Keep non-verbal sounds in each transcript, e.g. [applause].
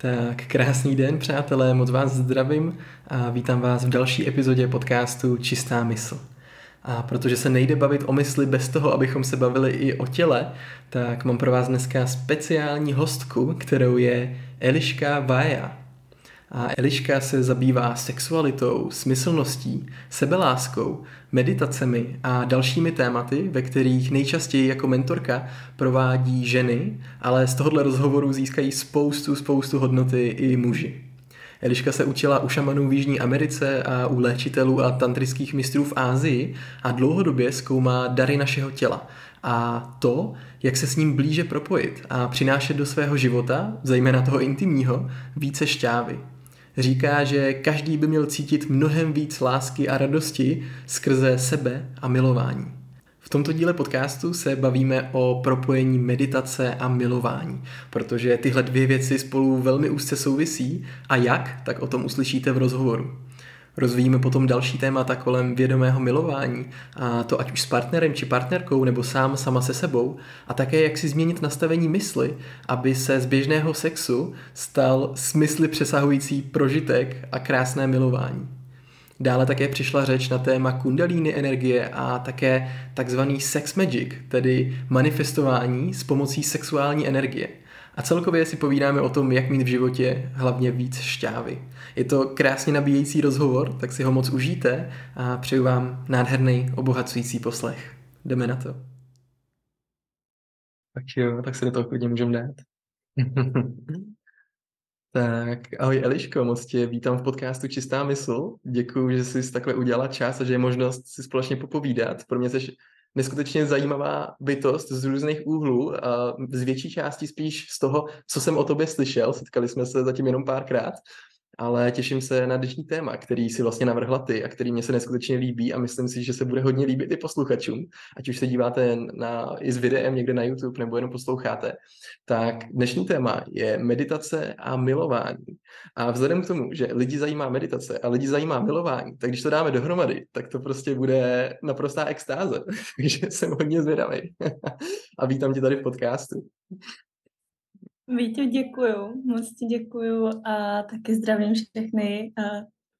Tak krásný den, přátelé, moc vás zdravím a vítám vás v další epizodě podcastu Čistá mysl. A protože se nejde bavit o mysli bez toho, abychom se bavili i o těle, tak mám pro vás dneska speciální hostku, kterou je Eliška Vaja. A Eliška se zabývá sexualitou, smyslností, sebeláskou, meditacemi a dalšími tématy, ve kterých nejčastěji jako mentorka provádí ženy, ale z tohohle rozhovoru získají spoustu, spoustu hodnoty i muži. Eliška se učila u šamanů v Jižní Americe a u léčitelů a tantrických mistrů v Ázii a dlouhodobě zkoumá dary našeho těla a to, jak se s ním blíže propojit a přinášet do svého života, zejména toho intimního, více šťávy. Říká, že každý by měl cítit mnohem víc lásky a radosti skrze sebe a milování. V tomto díle podcastu se bavíme o propojení meditace a milování, protože tyhle dvě věci spolu velmi úzce souvisí a jak, tak o tom uslyšíte v rozhovoru. Rozvíjíme potom další témata kolem vědomého milování, a to ať už s partnerem či partnerkou, nebo sám sama se sebou, a také jak si změnit nastavení mysli, aby se z běžného sexu stal smysly přesahující prožitek a krásné milování. Dále také přišla řeč na téma kundalíny energie a také takzvaný sex magic, tedy manifestování s pomocí sexuální energie – a celkově si povídáme o tom, jak mít v životě hlavně víc šťávy. Je to krásně nabíjející rozhovor, tak si ho moc užijte a přeju vám nádherný, obohacující poslech. Jdeme na to. Tak jo, tak se do toho klidně můžeme dát. [laughs] tak, ahoj Eliško, moc tě vítám v podcastu Čistá mysl. Děkuji, že jsi takhle udělala čas a že je možnost si společně popovídat. Pro mě jsi neskutečně zajímavá bytost z různých úhlů, a z větší části spíš z toho, co jsem o tobě slyšel, setkali jsme se zatím jenom párkrát, ale těším se na dnešní téma, který si vlastně navrhla ty a který mě se neskutečně líbí a myslím si, že se bude hodně líbit i posluchačům, ať už se díváte na, i s videem někde na YouTube nebo jenom posloucháte. Tak dnešní téma je meditace a milování. A vzhledem k tomu, že lidi zajímá meditace a lidi zajímá milování, tak když to dáme dohromady, tak to prostě bude naprostá extáze. [laughs] Takže jsem hodně zvědavý. [laughs] a vítám tě tady v podcastu. Vítě, děkuju, moc ti děkuju a taky zdravím všechny,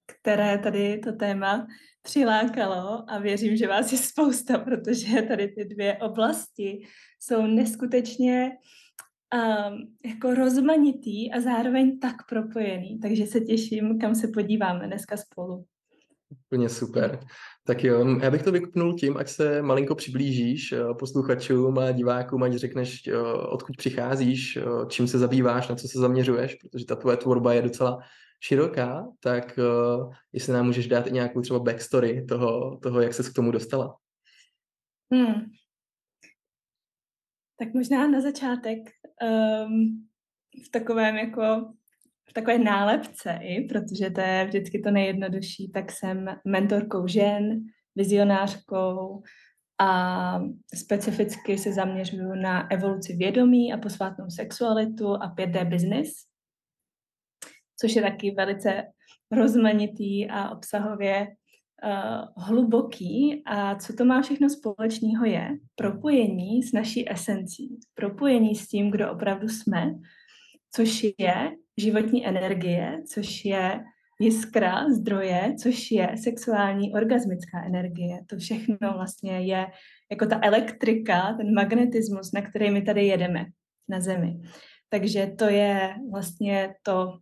které tady to téma přilákalo a věřím, že vás je spousta, [laughs] protože tady ty dvě oblasti jsou neskutečně um, jako rozmanitý a zároveň tak propojený, takže se těším, kam se podíváme dneska spolu. Úplně super. Tak jo, já bych to vykupnul tím, ať se malinko přiblížíš eh, posluchačům a divákům, ať řekneš, eh, odkud přicházíš, eh, čím se zabýváš, na co se zaměřuješ, protože ta tvoje tvorba je docela široká, tak jestli nám můžeš dát i nějakou třeba backstory toho, toho jak se k tomu dostala. Hmm. Tak možná na začátek um, v takovém jako v takové nálepce i, protože to je vždycky to nejjednodušší, tak jsem mentorkou žen, vizionářkou a specificky se zaměřuju na evoluci vědomí a posvátnou sexualitu a 5D business, což je taky velice rozmanitý a obsahově uh, hluboký. A co to má všechno společného je propojení s naší esencí, propojení s tím, kdo opravdu jsme, což je životní energie, což je jiskra, zdroje, což je sexuální orgasmická energie. To všechno vlastně je jako ta elektrika, ten magnetismus, na který my tady jedeme na Zemi. Takže to je vlastně to,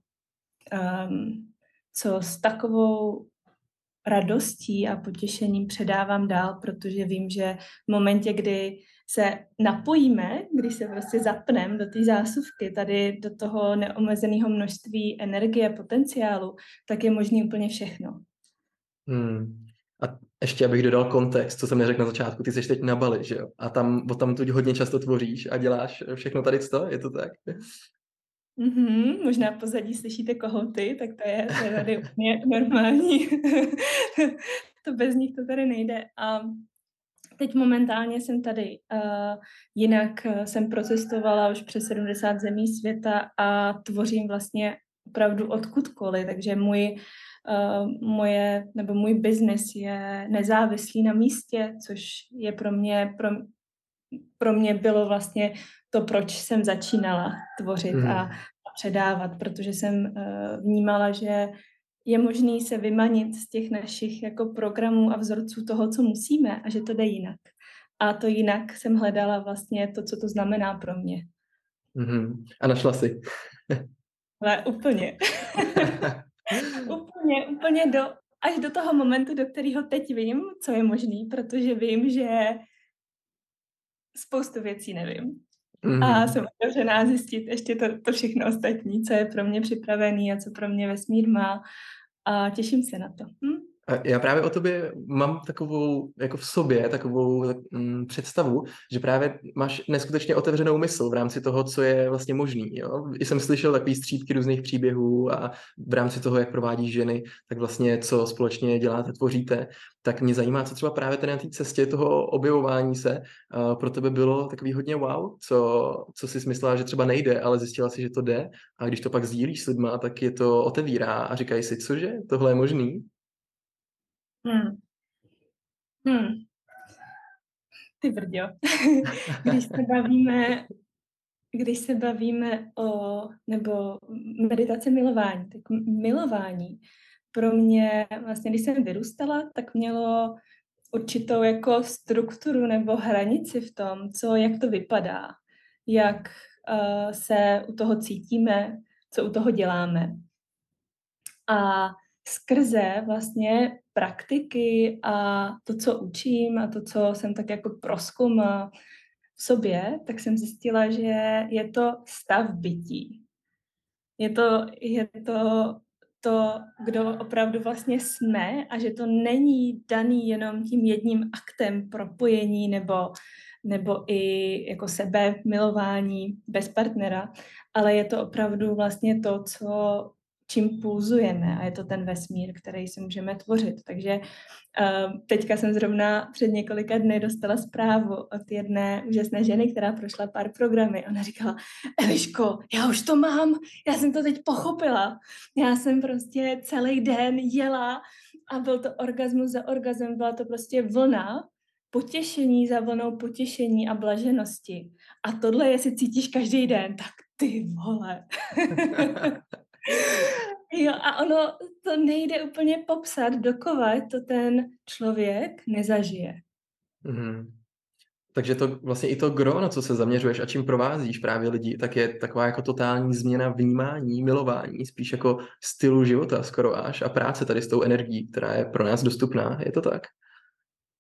um, co s takovou radostí a potěšením předávám dál, protože vím, že v momentě, kdy se napojíme, když se prostě zapneme do té zásuvky, tady do toho neomezeného množství energie, potenciálu, tak je možný úplně všechno. Hmm. A ještě abych dodal kontext, co jsem neřekl na začátku, ty jsi teď na Bali, že jo? A tam, tam tu hodně často tvoříš a děláš všechno tady to, je to tak? Mm-hmm, možná pozadí slyšíte kohouty, tak to je, to je tady úplně normální. [laughs] to bez nich to tady nejde. A Teď momentálně jsem tady, uh, jinak uh, jsem procestovala už přes 70 zemí světa a tvořím vlastně opravdu odkudkoliv, takže můj, uh, moje, nebo můj biznis je nezávislý na místě, což je pro mě, pro, pro mě bylo vlastně to, proč jsem začínala tvořit mm. a předávat, protože jsem uh, vnímala, že je možný se vymanit z těch našich jako programů a vzorců toho, co musíme a že to jde jinak. A to jinak jsem hledala vlastně to, co to znamená pro mě. Mm-hmm. A našla si. Ale úplně. [laughs] úplně, úplně do, až do toho momentu, do kterého teď vím, co je možný, protože vím, že spoustu věcí nevím. Mm-hmm. A jsem otevřená zjistit ještě to, to všechno ostatní, co je pro mě připravený a co pro mě vesmír má. A těším se na to. Hm? Já právě o tobě mám takovou, jako v sobě, takovou mm, představu, že právě máš neskutečně otevřenou mysl v rámci toho, co je vlastně možný. Jo? I jsem slyšel takový střípky různých příběhů a v rámci toho, jak provádí ženy, tak vlastně co společně děláte, tvoříte, tak mě zajímá, co třeba právě tady na té cestě toho objevování se uh, pro tebe bylo takový hodně wow, co, co jsi myslela, že třeba nejde, ale zjistila si, že to jde a když to pak sdílíš s lidma, tak je to otevírá a říkají si, cože, tohle je možný? Hmm. Hmm. Ty brďo. [laughs] když se bavíme, když se bavíme o, nebo meditace milování, tak milování pro mě, vlastně když jsem vyrůstala, tak mělo určitou jako strukturu nebo hranici v tom, co, jak to vypadá, jak uh, se u toho cítíme, co u toho děláme. A skrze vlastně praktiky a to, co učím a to, co jsem tak jako proskoumala v sobě, tak jsem zjistila, že je to stav bytí. Je to, je to to, kdo opravdu vlastně jsme a že to není daný jenom tím jedním aktem propojení nebo, nebo i jako sebe milování bez partnera, ale je to opravdu vlastně to, co čím pulzujeme a je to ten vesmír, který si můžeme tvořit. Takže uh, teďka jsem zrovna před několika dny dostala zprávu od jedné úžasné ženy, která prošla pár programy. Ona říkala, Eliško, já už to mám, já jsem to teď pochopila. Já jsem prostě celý den jela a byl to orgasmus za orgasmem, byla to prostě vlna, potěšení za vlnou potěšení a blaženosti. A tohle, jestli cítíš každý den, tak ty vole. [laughs] Jo, a ono to nejde úplně popsat, dokovat to ten člověk nezažije. Mm-hmm. Takže to vlastně i to gro, na co se zaměřuješ a čím provázíš právě lidi, tak je taková jako totální změna vnímání, milování, spíš jako stylu života skoro až a práce tady s tou energií, která je pro nás dostupná. Je to tak?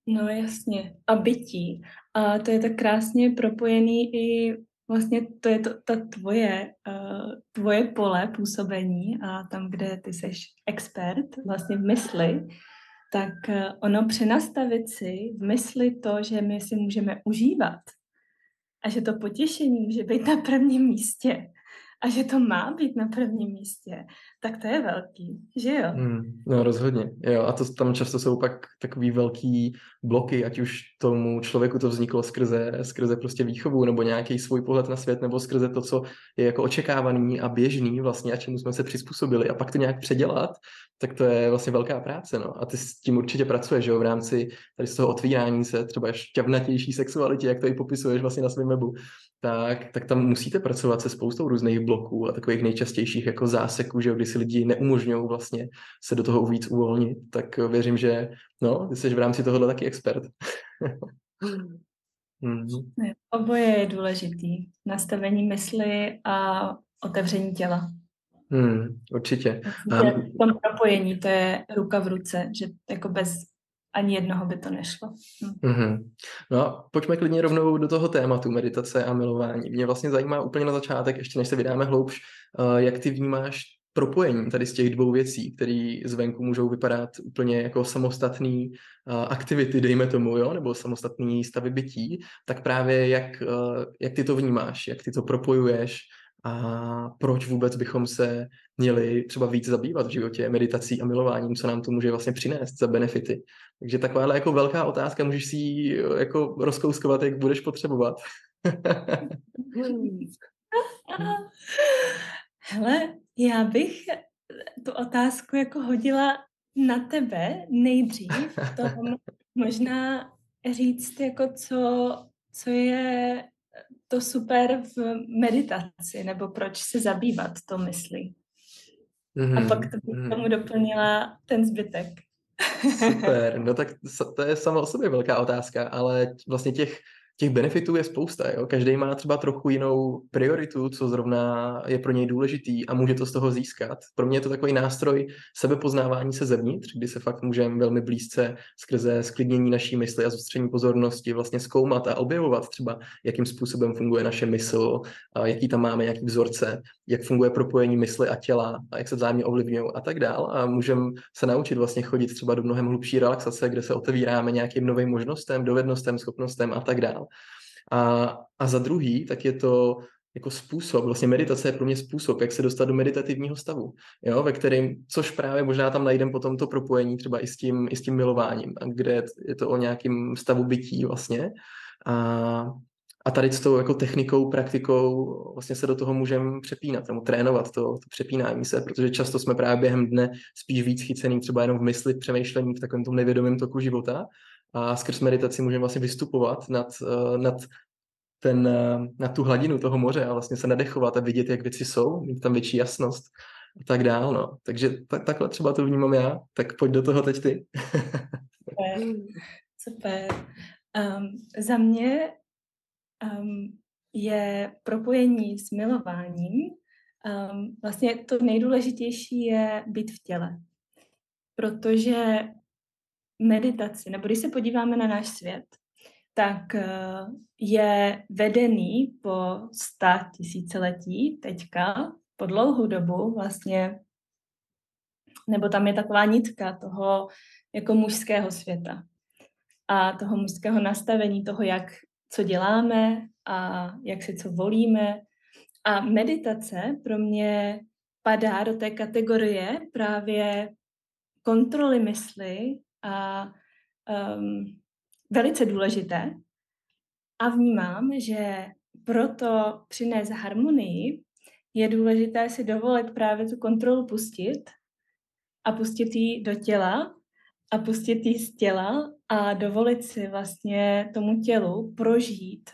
No jasně. A bytí. A to je tak krásně propojený i vlastně to je to, ta tvoje, uh, tvoje pole působení a tam, kde ty jsi expert vlastně v mysli, tak uh, ono přenastavit si v mysli to, že my si můžeme užívat a že to potěšení může být na prvním místě a že to má být na prvním místě, tak to je velký, že jo? Hmm, no rozhodně, jo. A to tam často jsou pak takový velký bloky, ať už tomu člověku to vzniklo skrze, skrze prostě výchovu nebo nějaký svůj pohled na svět nebo skrze to, co je jako očekávaný a běžný vlastně a čemu jsme se přizpůsobili a pak to nějak předělat, tak to je vlastně velká práce, no. A ty s tím určitě pracuješ, že jo, v rámci tady z toho otvírání se třeba šťavnatější sexualitě, jak to i popisuješ vlastně na svém webu, tak, tak tam musíte pracovat se spoustou různých bloků a takových nejčastějších jako záseků, že kdy si lidi neumožňují vlastně se do toho víc uvolnit, tak věřím, že no, jsi v rámci tohohle taky expert. [laughs] hmm. Oboje je důležitý. Nastavení mysli a otevření těla. Hmm, určitě. V tom propojení to je ruka v ruce, že jako bez ani jednoho by to nešlo. Hm. Mm-hmm. No a pojďme klidně rovnou do toho tématu meditace a milování. Mě vlastně zajímá úplně na začátek, ještě než se vydáme hloubš, uh, jak ty vnímáš propojení tady z těch dvou věcí, které zvenku můžou vypadat úplně jako samostatný uh, aktivity, dejme tomu, jo, nebo samostatný stavy bytí, tak právě jak, uh, jak ty to vnímáš, jak ty to propojuješ, a proč vůbec bychom se měli třeba víc zabývat v životě meditací a milováním, co nám to může vlastně přinést za benefity. Takže takováhle jako velká otázka, můžeš si ji jako rozkouskovat, jak budeš potřebovat. [laughs] Hele, já bych tu otázku jako hodila na tebe nejdřív, tom [laughs] možná říct jako co, co je to super v meditaci, nebo proč se zabývat to myslí. Mm-hmm. A pak to bych mm-hmm. tomu doplnila ten zbytek. [laughs] Super, no tak to je sama o sobě velká otázka, ale vlastně těch těch benefitů je spousta. Jo? Každý má třeba trochu jinou prioritu, co zrovna je pro něj důležitý a může to z toho získat. Pro mě je to takový nástroj sebepoznávání se zevnitř, kdy se fakt můžeme velmi blízce skrze sklidnění naší mysli a zostření pozornosti vlastně zkoumat a objevovat třeba, jakým způsobem funguje naše mysl, jaký tam máme, jaký vzorce, jak funguje propojení mysli a těla a jak se vzájemně ovlivňují a tak dál. A můžeme se naučit vlastně chodit třeba do mnohem hlubší relaxace, kde se otevíráme nějakým novým možnostem, dovednostem, schopnostem a tak dál. A, a za druhý, tak je to jako způsob, vlastně meditace je pro mě způsob, jak se dostat do meditativního stavu, jo, ve kterém, což právě možná tam najdem potom to propojení třeba i s tím, i s tím milováním, kde je to o nějakém stavu bytí vlastně. A, a tady s tou jako technikou, praktikou vlastně se do toho můžeme přepínat, nebo trénovat to, to přepínání se, protože často jsme právě během dne spíš víc chycený třeba jenom v mysli, přemýšlení, v takovém tom nevědomém toku života a skrz meditaci můžeme vlastně vystupovat nad, eh, nad, ten, eh, na tu hladinu toho moře a vlastně se nadechovat a vidět, jak věci jsou, mít tam větší jasnost a tak dál. No. Takže tak, takhle třeba to vnímám já, tak pojď do toho teď ty. Super. Super. Um, za mě um, je propojení s milováním. Um, vlastně to nejdůležitější je být v těle. Protože meditaci, nebo když se podíváme na náš svět, tak eh, je vedený po sta tisíciletí teďka, po dlouhou dobu vlastně, nebo tam je taková nitka toho jako mužského světa a toho mužského nastavení, toho, jak co děláme a jak si co volíme. A meditace pro mě padá do té kategorie právě kontroly mysli a um, velice důležité. A vnímám, že proto přinést harmonii je důležité si dovolit právě tu kontrolu pustit a pustit ji do těla a pustit ji z těla a dovolit si vlastně tomu tělu prožít,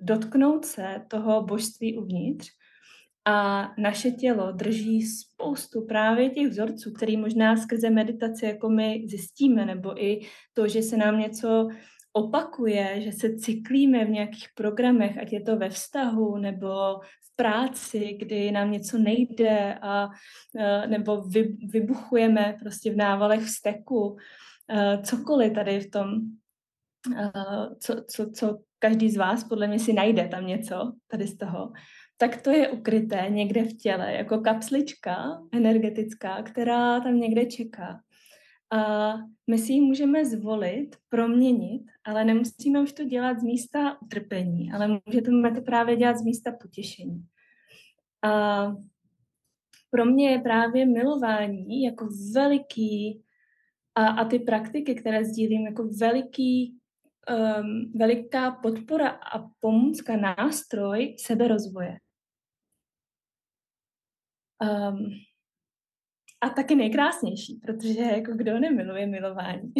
dotknout se toho božství uvnitř a naše tělo drží spoustu právě těch vzorců, který možná skrze meditaci jako my zjistíme, nebo i to, že se nám něco opakuje, že se cyklíme v nějakých programech, ať je to ve vztahu nebo v práci, kdy nám něco nejde a nebo vy, vybuchujeme prostě v návalech vzteku, cokoliv tady v tom, co, co, co každý z vás podle mě si najde tam něco tady z toho, tak to je ukryté někde v těle, jako kapslička energetická, která tam někde čeká. A my si ji můžeme zvolit, proměnit, ale nemusíme už to dělat z místa utrpení, ale můžeme to právě dělat z místa potěšení. A pro mě je právě milování jako veliký a, a ty praktiky, které sdílím, jako veliký, um, veliká podpora a pomůcka, nástroj seberozvoje. Um, a taky nejkrásnější, protože jako kdo nemiluje milování.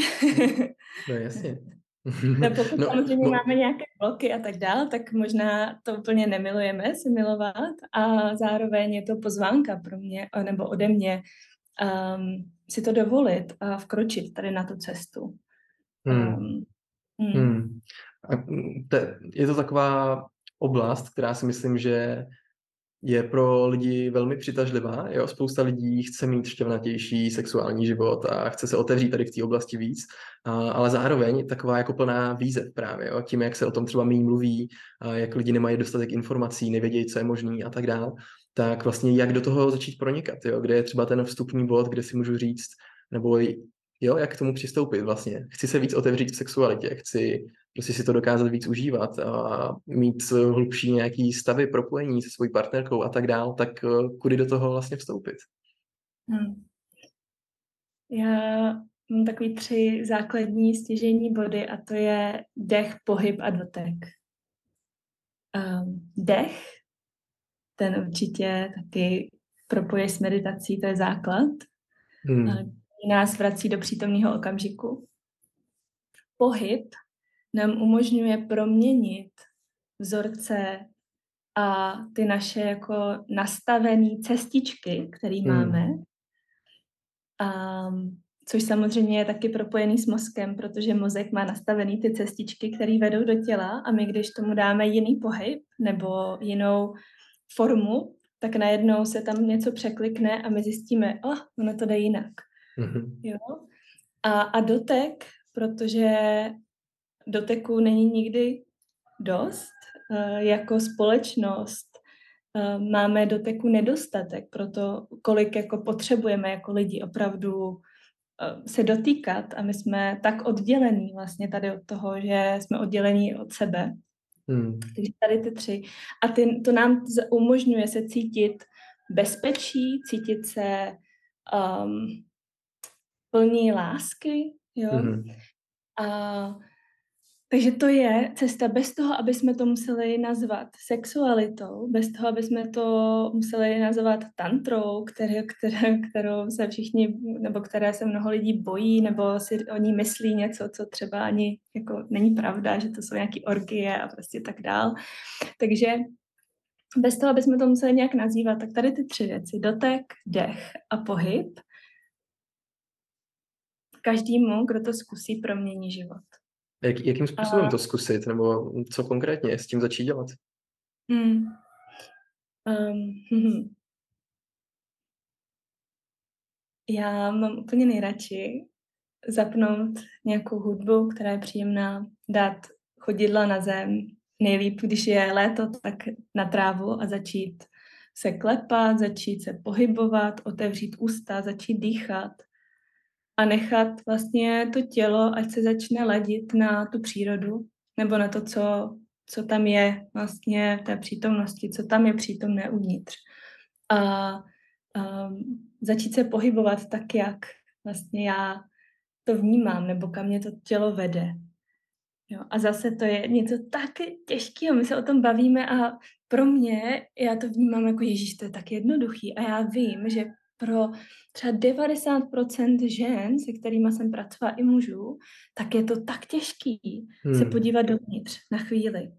no jasně. [laughs] no pokud no, samozřejmě no. máme nějaké bloky a tak dál, tak možná to úplně nemilujeme si milovat a zároveň je to pozvánka pro mě, nebo ode mě um, si to dovolit a vkročit tady na tu cestu. Hmm. Um, hmm. Hmm. A te, je to taková oblast, která si myslím, že je pro lidi velmi přitažlivá. Jo? Spousta lidí chce mít šťavnatější sexuální život a chce se otevřít tady v té oblasti víc, a, ale zároveň taková jako plná výzev právě, jo? tím, jak se o tom třeba méně mluví, a jak lidi nemají dostatek informací, nevědějí, co je možný a tak dál, tak vlastně jak do toho začít pronikat, jo? kde je třeba ten vstupní bod, kde si můžu říct, nebo jo, jak k tomu přistoupit vlastně. Chci se víc otevřít v sexualitě, chci prostě si to dokázat víc užívat a mít hlubší nějaký stavy propojení se svojí partnerkou a tak dál, tak eh, kudy do toho vlastně vstoupit? Hmm. Já mám takový tři základní stěžení body a to je dech, pohyb a dotek. Um, dech, ten určitě taky propoje s meditací, to je základ. Hmm nás vrací do přítomného okamžiku. Pohyb nám umožňuje proměnit vzorce a ty naše jako nastavené cestičky, které hmm. máme, a, což samozřejmě je taky propojený s mozkem, protože mozek má nastavený ty cestičky, které vedou do těla a my, když tomu dáme jiný pohyb nebo jinou formu, tak najednou se tam něco překlikne a my zjistíme, oh, ono to jde jinak. Mm-hmm. Jo? A, a dotek, protože doteku není nikdy dost, eh, jako společnost eh, máme doteku nedostatek, proto kolik jako potřebujeme jako lidi opravdu eh, se dotýkat a my jsme tak oddělení vlastně tady od toho, že jsme oddělení od sebe. Hmm. Takže tady ty tři. A ty, to nám umožňuje se cítit bezpečí, cítit se um, plní lásky, jo. Hmm. A takže to je cesta bez toho, aby jsme to museli nazvat sexualitou, bez toho, aby jsme to museli nazvat tantrou, které, které, kterou se všichni, nebo které se mnoho lidí bojí, nebo si o ní myslí něco, co třeba ani jako není pravda, že to jsou nějaké orgie a prostě tak dál. Takže bez toho, aby jsme to museli nějak nazývat, tak tady ty tři věci, dotek, dech a pohyb, každému, kdo to zkusí, promění život. Jak, jakým způsobem to zkusit, nebo co konkrétně s tím začít dělat? Hmm. Um, hm. Já mám úplně nejradši zapnout nějakou hudbu, která je příjemná, dát chodidla na zem, nejlíp, když je léto, tak na trávu a začít se klepat, začít se pohybovat, otevřít ústa, začít dýchat a nechat vlastně to tělo, ať se začne ladit na tu přírodu nebo na to, co, co tam je vlastně v té přítomnosti, co tam je přítomné uvnitř. A, a začít se pohybovat tak, jak vlastně já to vnímám, nebo kam mě to tělo vede. Jo, a zase to je něco tak těžkého, my se o tom bavíme a pro mě, já to vnímám jako Ježíš, to je tak jednoduchý a já vím, že pro třeba 90% žen, se kterými jsem pracovala i mužů, tak je to tak těžký hmm. se podívat dovnitř na chvíli.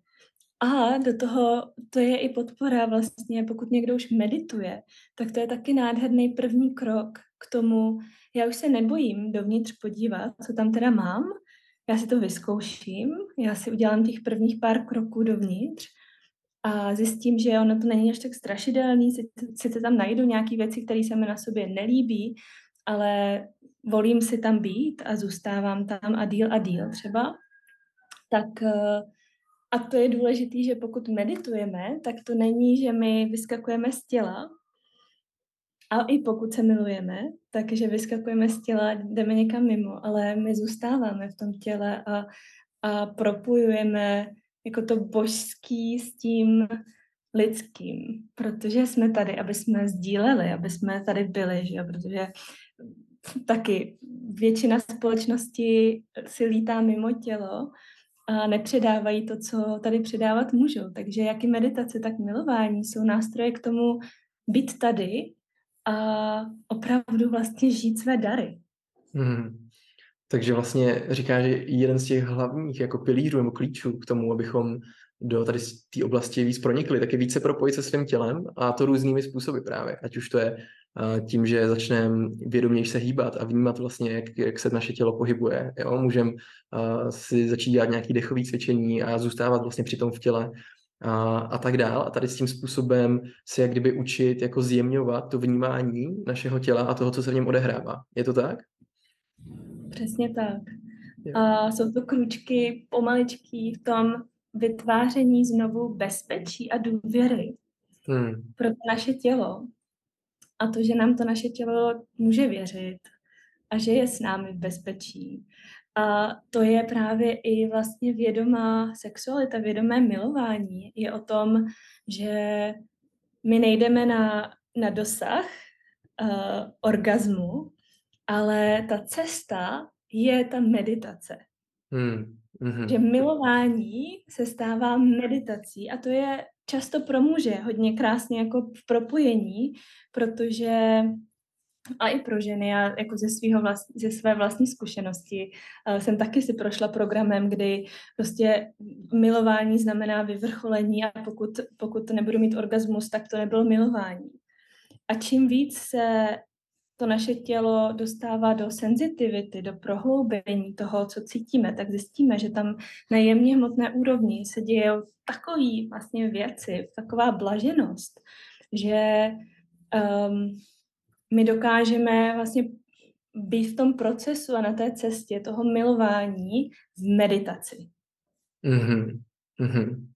A do toho to je i podpora vlastně, pokud někdo už medituje, tak to je taky nádherný první krok k tomu, já už se nebojím dovnitř podívat, co tam teda mám, já si to vyzkouším, já si udělám těch prvních pár kroků dovnitř a zjistím, že ono to není až tak strašidelný, sice tam najdu nějaké věci, které se mi na sobě nelíbí, ale volím si tam být a zůstávám tam a díl a díl třeba, tak eh, a to je důležité, že pokud meditujeme, tak to není, že my vyskakujeme z těla, a i pokud se milujeme, takže vyskakujeme z těla, jdeme někam mimo, ale my zůstáváme v tom těle a, a propojujeme jako to božský s tím lidským, protože jsme tady, aby jsme sdíleli, aby jsme tady byli, že jo? protože taky většina společnosti si lítá mimo tělo a nepředávají to, co tady předávat můžou. Takže jak i meditace, tak milování jsou nástroje k tomu být tady a opravdu vlastně žít své dary. Hmm. Takže vlastně říká, že jeden z těch hlavních jako pilířů nebo klíčů k tomu, abychom do tady té oblasti víc pronikli, tak je více propojit se svým tělem a to různými způsoby právě. Ať už to je tím, že začneme vědoměji se hýbat a vnímat vlastně, jak, jak se naše tělo pohybuje. Jo? Můžeme si začít dělat nějaké dechové cvičení a zůstávat vlastně při tom v těle a, a tak dál. A tady s tím způsobem se jak kdyby učit jako zjemňovat to vnímání našeho těla a toho, co se v něm odehrává. Je to tak? Přesně tak. A jsou to kručky pomaličký v tom vytváření znovu bezpečí a důvěry hmm. pro to naše tělo. A to, že nám to naše tělo může věřit a že je s námi v bezpečí. A to je právě i vlastně vědomá sexualita, vědomé milování. Je o tom, že my nejdeme na, na dosah uh, orgazmu, ale ta cesta je ta meditace. Hmm. Mm-hmm. Že milování se stává meditací a to je často pro muže hodně krásně jako v propojení, protože a i pro ženy. Já jako ze, svýho vlast, ze své vlastní zkušenosti uh, jsem taky si prošla programem, kdy prostě milování znamená vyvrcholení a pokud, pokud nebudu mít orgasmus, tak to nebylo milování. A čím víc se to naše tělo dostává do senzitivity, do prohloubení toho, co cítíme, tak zjistíme, že tam na jemně hmotné úrovni se dějou takové vlastně věci, taková blaženost, že um, my dokážeme vlastně být v tom procesu a na té cestě toho milování v meditaci. Mm-hmm. Mm-hmm.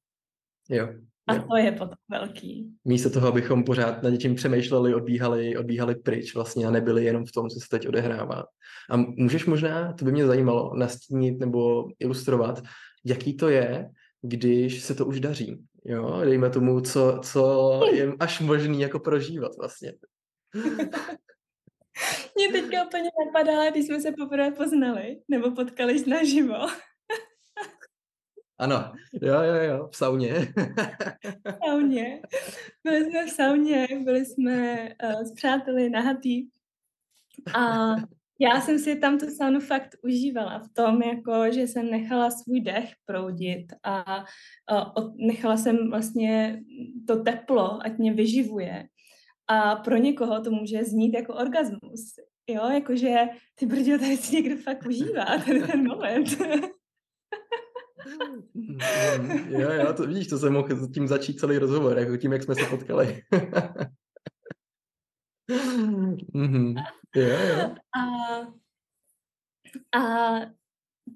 Jo. A jo. to je potom velký. Místo toho, abychom pořád na něčím přemýšleli, odbíhali, odbíhali pryč vlastně a nebyli jenom v tom, co se teď odehrává. A můžeš možná, to by mě zajímalo, nastínit nebo ilustrovat, jaký to je, když se to už daří. Jo, dejme tomu, co, co je až možný jako prožívat vlastně. [laughs] Mě teďka úplně napadá, když jsme se poprvé poznali, nebo potkali naživo. Ano, jo, jo, jo, v sauně. v sauně. Byli jsme v sauně, byli jsme uh, s přáteli nahatý a já jsem si tam tu saunu fakt užívala v tom, jako, že jsem nechala svůj dech proudit a uh, nechala jsem vlastně to teplo, ať mě vyživuje. A pro někoho to může znít jako orgasmus. Jo, jakože ty brdě, tady si někdo fakt užívá ten, ten moment. Mm, jo, jo, to vidíš, to jsem mohl tím začít celý rozhovor, jako tím, jak jsme se potkali. mm-hmm. jo, jo. A, a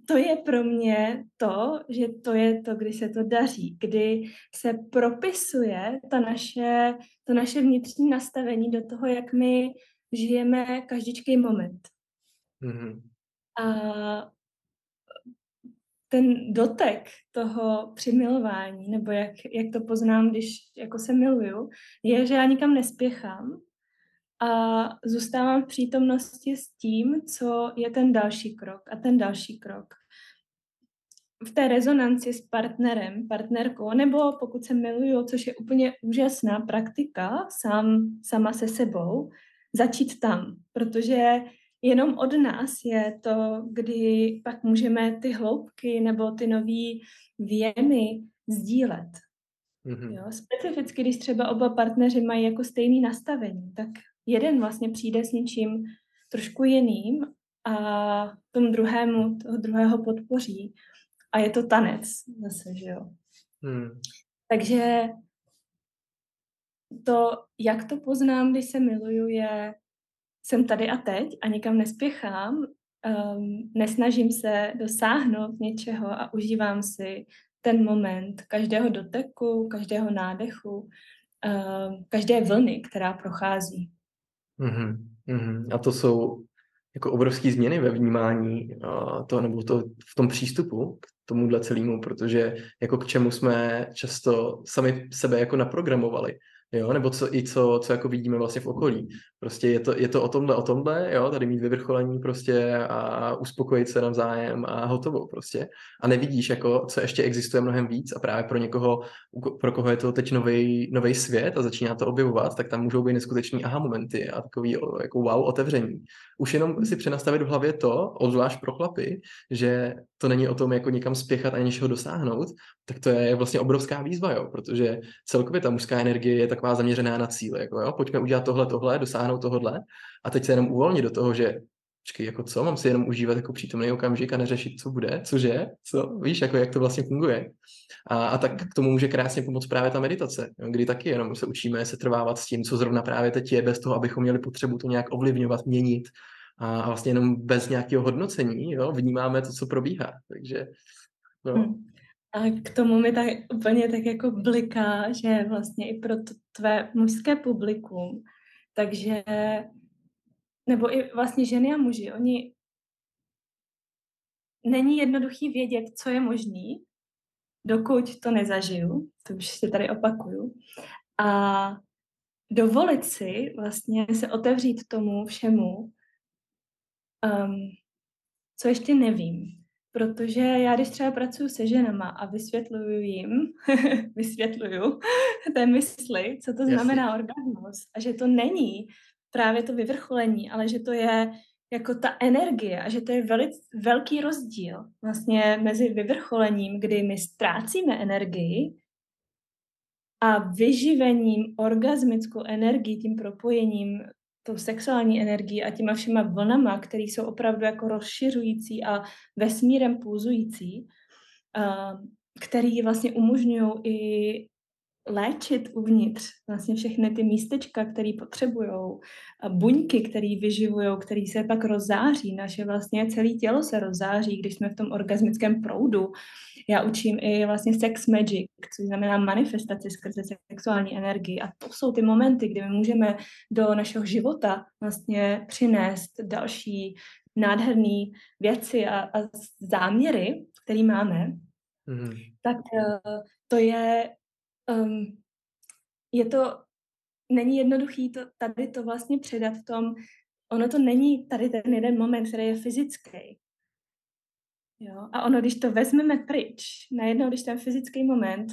to je pro mě to, že to je to, kdy se to daří, kdy se propisuje ta naše, to naše vnitřní nastavení do toho, jak my žijeme každičký moment. Mm-hmm. A ten dotek toho přimilování, nebo jak, jak to poznám, když jako se miluju, je, že já nikam nespěchám a zůstávám v přítomnosti s tím, co je ten další krok a ten další krok. V té rezonanci s partnerem, partnerkou, nebo pokud se miluju, což je úplně úžasná praktika, sám, sama se sebou, začít tam, protože jenom od nás je to, kdy pak můžeme ty hloubky nebo ty nové věmy sdílet. Mm-hmm. Jo, specificky, když třeba oba partneři mají jako stejný nastavení, tak jeden vlastně přijde s něčím trošku jiným a tomu druhému, toho druhého podpoří. A je to tanec zase, že jo. Hmm. Takže to, jak to poznám, když se miluju, je jsem tady a teď a nikam nespěchám, um, nesnažím se dosáhnout něčeho a užívám si ten moment každého doteku, každého nádechu, um, každé vlny, která prochází. Mm-hmm, mm-hmm. A to jsou jako obrovské změny ve vnímání uh, to, nebo to v tom přístupu k tomuhle celému, protože jako k čemu jsme často sami sebe jako naprogramovali. Jo, nebo co, i co, co jako vidíme vlastně v okolí. Prostě je to, je to o tomhle, o tomhle, jo, tady mít vyvrcholení prostě a uspokojit se navzájem a hotovo prostě. A nevidíš, jako, co ještě existuje mnohem víc a právě pro někoho, pro koho je to teď nový svět a začíná to objevovat, tak tam můžou být neskuteční aha momenty a takový jako wow otevření. Už jenom si přenastavit v hlavě to, obzvlášť pro chlapy, že to není o tom jako někam spěchat a něčeho dosáhnout, tak to je vlastně obrovská výzva, jo, protože celkově ta mužská energie je taková zaměřená na cíle, jako jo, pojďme udělat tohle, tohle, dosáhnout tohle a teď se jenom uvolnit do toho, že počkej, jako co, mám si jenom užívat jako přítomný okamžik a neřešit, co bude, cože, co, víš, jako jak to vlastně funguje. A, a tak k tomu může krásně pomoct právě ta meditace, kdy taky jenom se učíme se trvávat s tím, co zrovna právě teď je, bez toho, abychom měli potřebu to nějak ovlivňovat, měnit a, a vlastně jenom bez nějakého hodnocení, jo, vnímáme to, co probíhá, takže no. Hmm. A k tomu mi tak úplně tak jako bliká, že vlastně i pro to tvé mužské publikum, takže nebo i vlastně ženy a muži, oni není jednoduchý vědět, co je možný, dokud to nezažiju, to už si tady opakuju, a dovolit si vlastně se otevřít tomu všemu, um, co ještě nevím. Protože já, když třeba pracuji se ženama a vysvětluju jim, [laughs] vysvětluju té mysli, co to znamená Jasně. orgasmus a že to není právě to vyvrcholení, ale že to je jako ta energie a že to je velic, velký rozdíl vlastně mezi vyvrcholením, kdy my ztrácíme energii a vyživením, orgasmickou energií, tím propojením, tou sexuální energií a těma všema vlnama, které jsou opravdu jako rozšiřující a vesmírem pulzující, který vlastně umožňují i léčit uvnitř vlastně všechny ty místečka, které potřebují, buňky, které vyživují, které se pak rozzáří, naše vlastně celé tělo se rozzáří, když jsme v tom orgasmickém proudu. Já učím i vlastně sex magic, což znamená manifestaci skrze sexuální energii a to jsou ty momenty, kdy my můžeme do našeho života vlastně přinést další nádherné věci a, a záměry, které máme, mm. tak uh, to je um, je to, není jednoduchý to, tady to vlastně předat v tom, ono to není tady ten jeden moment, který je fyzický. Jo? A ono, když to vezmeme pryč, najednou, když ten fyzický moment,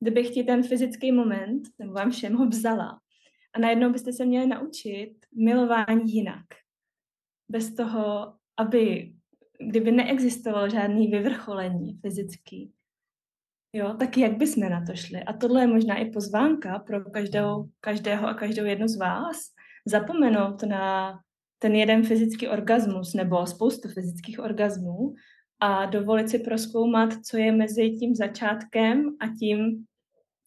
kdybych ti ten fyzický moment, nebo vám všem ho vzala, a najednou byste se měli naučit milování jinak. Bez toho, aby, kdyby neexistovalo žádný vyvrcholení fyzický, Jo, tak jak bychom na to šli? A tohle je možná i pozvánka pro každou, každého a každou jednu z vás. Zapomenout na ten jeden fyzický orgasmus nebo spoustu fyzických orgasmů a dovolit si proskoumat, co je mezi tím začátkem a tím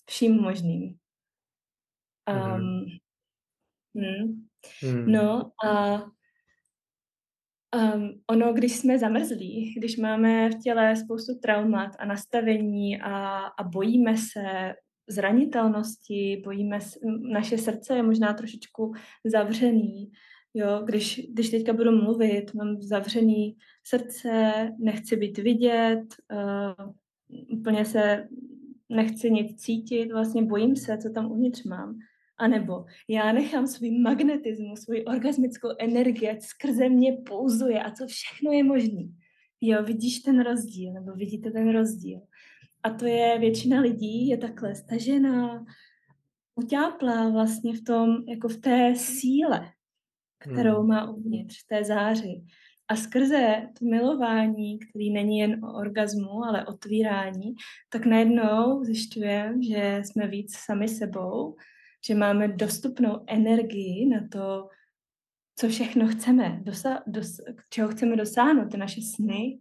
vším možným. Um, hmm. Hmm. No a Um, ono, když jsme zamrzlí, když máme v těle spoustu traumat a nastavení a, a bojíme se zranitelnosti, bojíme se, naše srdce je možná trošičku zavřený, jo, když, když teďka budu mluvit, mám zavřený srdce, nechci být vidět, uh, úplně se nechci nic cítit, vlastně bojím se, co tam uvnitř mám. A nebo já nechám svůj magnetismus, svůj orgasmickou energii, skrze mě pouzuje a co všechno je možný. Jo, vidíš ten rozdíl, nebo vidíte ten rozdíl. A to je, většina lidí je takhle stažená, utáplá vlastně v tom, jako v té síle, kterou hmm. má uvnitř, té záři. A skrze to milování, který není jen o orgazmu, ale o otvírání, tak najednou zjišťujeme, že jsme víc sami sebou že máme dostupnou energii na to, co všechno chceme, dosa- dos- čeho chceme dosáhnout, ty naše sny.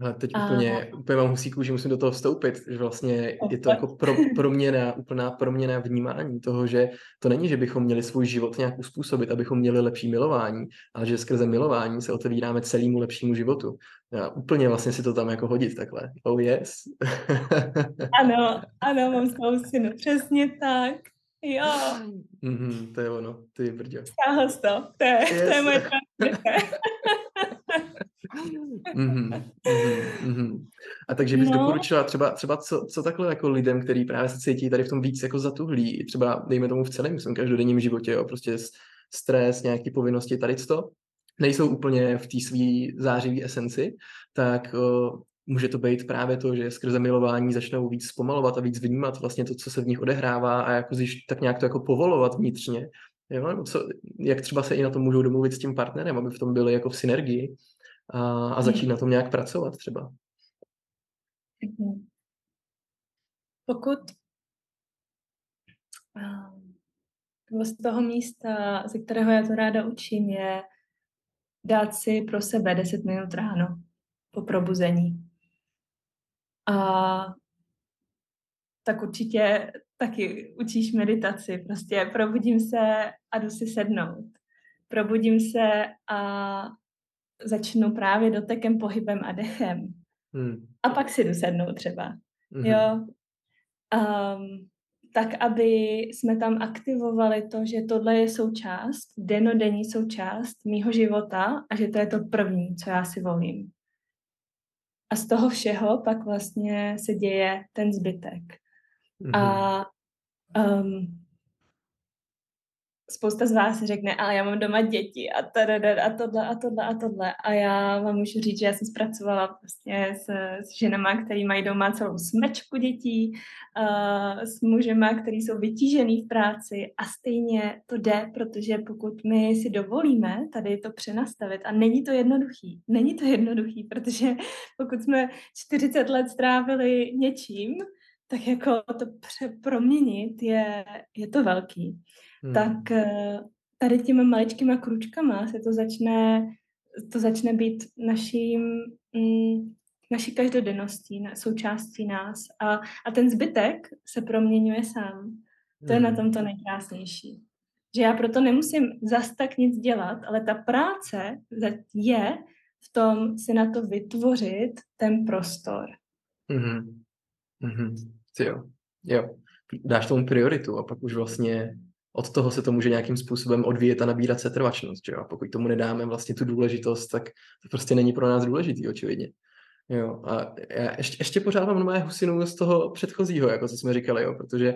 Hele, teď a... úplně, úplně mám husí že musím do toho vstoupit, že vlastně je to jako pro, proměna, úplná proměna vnímání toho, že to není, že bychom měli svůj život nějak uspůsobit, abychom měli lepší milování, ale že skrze milování se otevíráme celému lepšímu životu. Já úplně vlastně si to tam jako hodit takhle. Oh yes. [laughs] ano, ano, mám svou synu, přesně tak. Jo. Mm-hmm, to je ono, ty brďo. Stáhl to, to je, yes. to je moje mm-hmm, [laughs] mm-hmm. A takže bys no. doporučila třeba, třeba co, co takhle jako lidem, kteří právě se cítí tady v tom víc jako zatuhlí, třeba dejme tomu v celém svém každodenním životě, jo, prostě stres, nějaké povinnosti, tady to, nejsou úplně v té své zářivé esenci, tak může to být právě to, že skrze milování začnou víc zpomalovat a víc vnímat vlastně to, co se v nich odehrává a jako zjišť, tak nějak to jako povolovat vnitřně. Jo? Co, jak třeba se i na tom můžou domluvit s tím partnerem, aby v tom byli jako v synergii a, a začít na tom nějak pracovat třeba. Pokud ehm, z toho místa, ze kterého já to ráda učím, je dát si pro sebe 10 minut ráno po probuzení. A tak určitě taky učíš meditaci. Prostě probudím se a jdu si sednout. Probudím se a začnu právě dotekem, pohybem a dechem. Hmm. A pak si jdu sednout třeba. Hmm. Jo. Um, tak, aby jsme tam aktivovali to, že tohle je součást, denodenní součást mýho života a že to je to první, co já si volím. A z toho všeho pak vlastně se děje ten zbytek. Mm-hmm. A um, spousta z vás řekne, ale já mám doma děti a, tada, a tohle a tohle a tohle. A já vám můžu říct, že já jsem zpracovala prostě s, s ženama, který mají doma celou smečku dětí, uh, s mužema, který jsou vytížený v práci a stejně to jde, protože pokud my si dovolíme tady to přenastavit a není to jednoduchý, není to jednoduchý, protože pokud jsme 40 let strávili něčím, tak jako to proměnit je, je to velký hmm. tak eh, tady těma maličkýma kručkama se to začne, to začne být naším, mm, naší každodenností, součástí nás a, a ten zbytek se proměňuje sám. To je na hmm. tom to nejkrásnější. Že já proto nemusím zas tak nic dělat, ale ta práce je v tom si na to vytvořit ten prostor. Mm-hmm. Mm-hmm. Jo, jo. Dáš tomu prioritu a pak už vlastně od toho se to může nějakým způsobem odvíjet a nabírat setrvačnost. Že jo? A pokud tomu nedáme vlastně tu důležitost, tak to prostě není pro nás důležitý, očividně. Jo, a já ještě, ještě pořád mám mé husinu z toho předchozího, jako co jsme říkali, jo, protože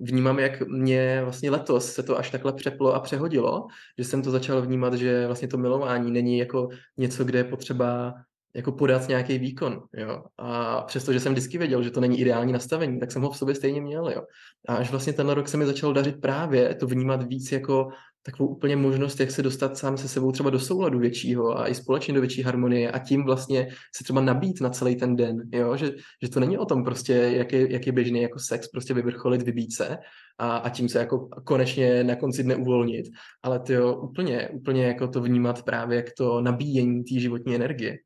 vnímám, jak mě vlastně letos se to až takhle přeplo a přehodilo, že jsem to začal vnímat, že vlastně to milování není jako něco, kde je potřeba jako podat nějaký výkon, jo. A přestože jsem vždycky věděl, že to není ideální nastavení, tak jsem ho v sobě stejně měl, jo. A až vlastně tenhle rok se mi začal dařit právě to vnímat víc jako takovou úplně možnost, jak se dostat sám se sebou třeba do souladu většího a i společně do větší harmonie a tím vlastně se třeba nabít na celý ten den, jo? Že, že to není o tom prostě, jak je, jak je běžný jako sex, prostě vyvrcholit, vybít se a, a tím se jako konečně na konci dne uvolnit, ale to jo, úplně, úplně jako to vnímat právě jak to nabíjení té životní energie.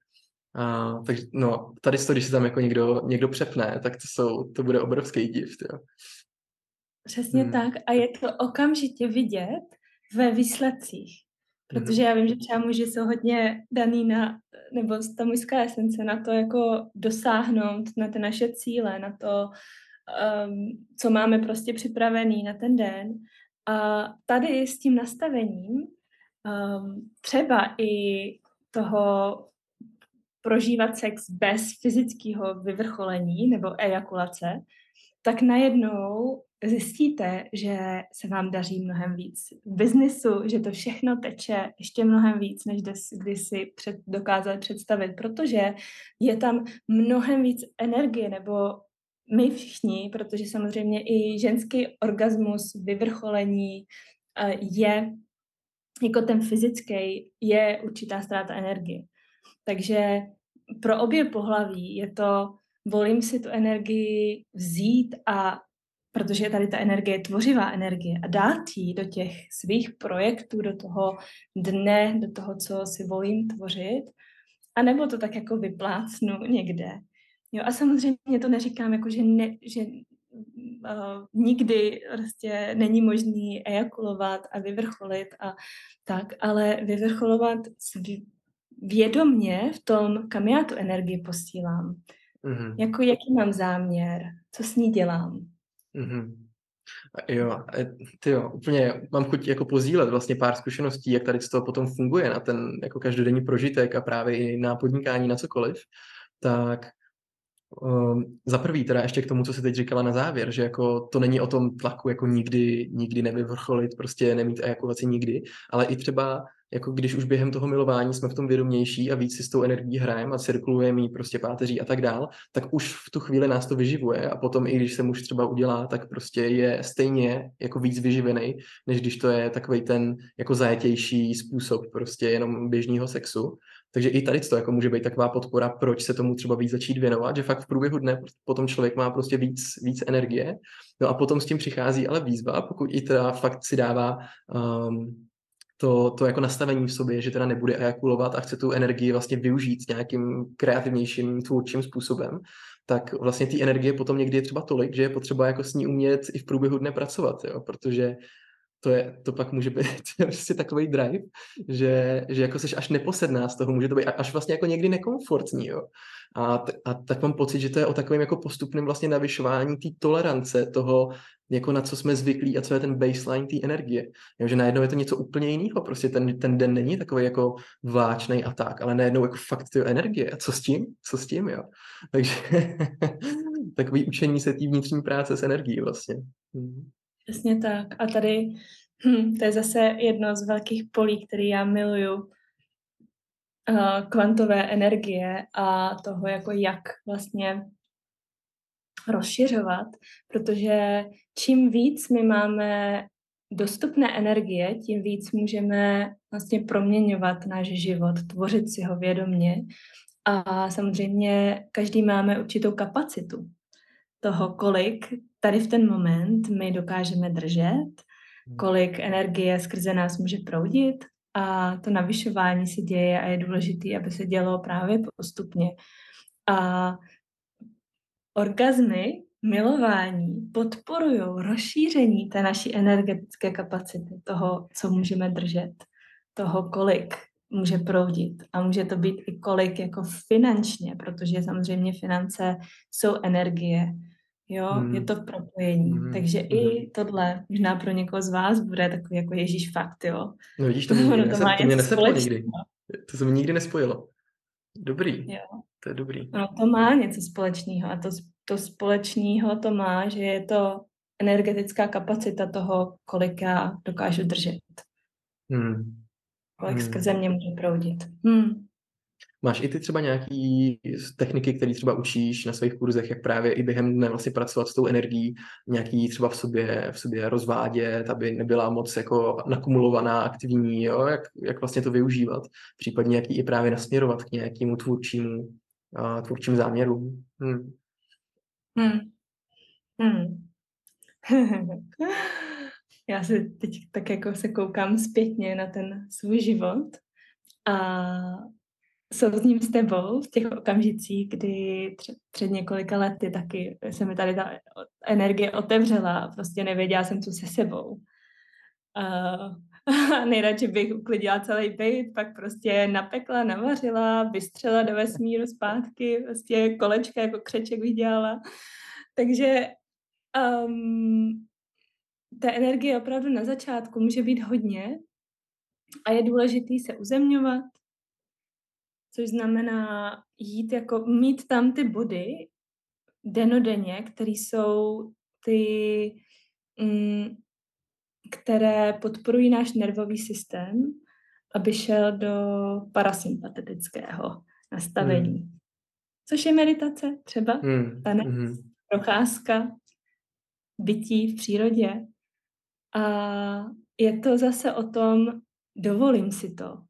A, takže no, tady to, když se tam jako někdo, někdo přepne, tak to, jsou, to bude obrovský gift. Jo. Přesně hmm. tak a je to okamžitě vidět ve výsledcích. Protože hmm. já vím, že třeba muži jsou hodně daný na, nebo ta mužská esence na to jako dosáhnout na ty naše cíle, na to, um, co máme prostě připravený na ten den. A tady s tím nastavením um, třeba i toho prožívat sex bez fyzického vyvrcholení nebo ejakulace, tak najednou zjistíte, že se vám daří mnohem víc v biznisu, že to všechno teče ještě mnohem víc, než kdy si před, dokázali představit, protože je tam mnohem víc energie, nebo my všichni, protože samozřejmě i ženský orgasmus, vyvrcholení eh, je jako ten fyzický, je určitá ztráta energie. Takže pro obě pohlaví je to, volím si tu energii vzít a protože tady ta energie tvořivá energie a dát ji do těch svých projektů, do toho dne, do toho, co si volím tvořit, a nebo to tak jako vyplácnu někde. Jo, a samozřejmě to neříkám jako, že, ne, že uh, nikdy prostě není možný ejakulovat a vyvrcholit a tak, ale vyvrcholovat vědomně v tom, kam já tu energii posílám. Mm-hmm. Jako jaký mám záměr, co s ní dělám. Mm-hmm. Jo, ty jo, úplně mám chuť jako pozdílet vlastně pár zkušeností, jak tady z toho potom funguje na ten jako každodenní prožitek a právě i na podnikání na cokoliv, tak um, za prvý teda ještě k tomu, co se teď říkala na závěr, že jako to není o tom tlaku jako nikdy, nikdy nevyvrcholit, prostě nemít ejakulaci nikdy, ale i třeba jako když už během toho milování jsme v tom vědomější a víc si s tou energií hrajeme a cirkulujeme jí prostě páteří a tak dál, tak už v tu chvíli nás to vyživuje a potom i když se muž třeba udělá, tak prostě je stejně jako víc vyživený, než když to je takový ten jako zajetější způsob prostě jenom běžného sexu. Takže i tady to jako může být taková podpora, proč se tomu třeba víc začít věnovat, že fakt v průběhu dne potom člověk má prostě víc, víc energie. No a potom s tím přichází ale výzva, pokud i teda fakt si dává um, to, to jako nastavení v sobě, že teda nebude ejakulovat a chce tu energii vlastně využít nějakým kreativnějším, tvůrčím způsobem, tak vlastně té energie potom někdy je třeba tolik, že je potřeba jako s ní umět i v průběhu dne pracovat, jo? protože to, je, to pak může být [laughs] prostě takový drive, že, že jako seš až neposedná z toho, může to být až vlastně jako někdy nekomfortní, jo. A, t- a tak mám pocit, že to je o takovém jako postupném vlastně navyšování té tolerance toho, jako na co jsme zvyklí a co je ten baseline té energie. Jo, že najednou je to něco úplně jiného, prostě ten, ten den není takový jako vláčný a tak, ale najednou jako fakt ty energie. A co s tím? Co s tím, jo? Takže [laughs] takový učení se té vnitřní práce s energií vlastně. Přesně tak. A tady Hm, to je zase jedno z velkých polí, který já miluju. Uh, kvantové energie a toho, jako jak vlastně rozšiřovat, protože čím víc my máme dostupné energie, tím víc můžeme vlastně proměňovat náš život, tvořit si ho vědomně. A samozřejmě každý máme určitou kapacitu toho, kolik tady v ten moment my dokážeme držet, hmm. kolik energie skrze nás může proudit a to navyšování se děje a je důležité, aby se dělo právě postupně. A orgazmy, milování podporují rozšíření té naší energetické kapacity, toho, co můžeme držet, toho, kolik může proudit. A může to být i kolik jako finančně, protože samozřejmě finance jsou energie. Jo, hmm. je to v propojení. Hmm. Takže hmm. i tohle možná pro někoho z vás bude takový jako Ježíš fakt, jo. No vidíš, to, [laughs] mě, to, to mě neseplo nikdy. To se mi nikdy nespojilo. Dobrý. Jo. To je dobrý. No to má něco společného a to, to společného to má, že je to energetická kapacita toho, kolik já dokážu držet. Hmm. Kolik hmm. skrze mě může proudit. Hmm. Máš i ty třeba nějaké techniky, které třeba učíš na svých kurzech, jak právě i během dne vlastně pracovat s tou energií, nějaký třeba v sobě, v sobě rozvádět, aby nebyla moc jako nakumulovaná, aktivní, jo? Jak, jak vlastně to využívat, případně jak i právě nasměrovat k nějakému tvůrčímu, uh, tvůrčím záměrům. Hmm. Hmm. Hmm. [laughs] Já se teď tak jako se koukám zpětně na ten svůj život a souzním s tebou v těch okamžicích, kdy před několika lety taky se mi tady ta energie otevřela prostě nevěděla jsem, co se sebou. Uh, [laughs] nejradši bych uklidila celý byt, pak prostě napekla, navařila, vystřela do vesmíru zpátky, prostě kolečka jako křeček vydělala. Takže um, ta energie opravdu na začátku může být hodně a je důležitý se uzemňovat, což znamená jít jako, mít tam ty body denodenně, které jsou ty, mm, které podporují náš nervový systém, aby šel do parasympatetického nastavení. Hmm. Což je meditace třeba, hmm. tanec, hmm. procházka, bytí v přírodě. A je to zase o tom, dovolím si to.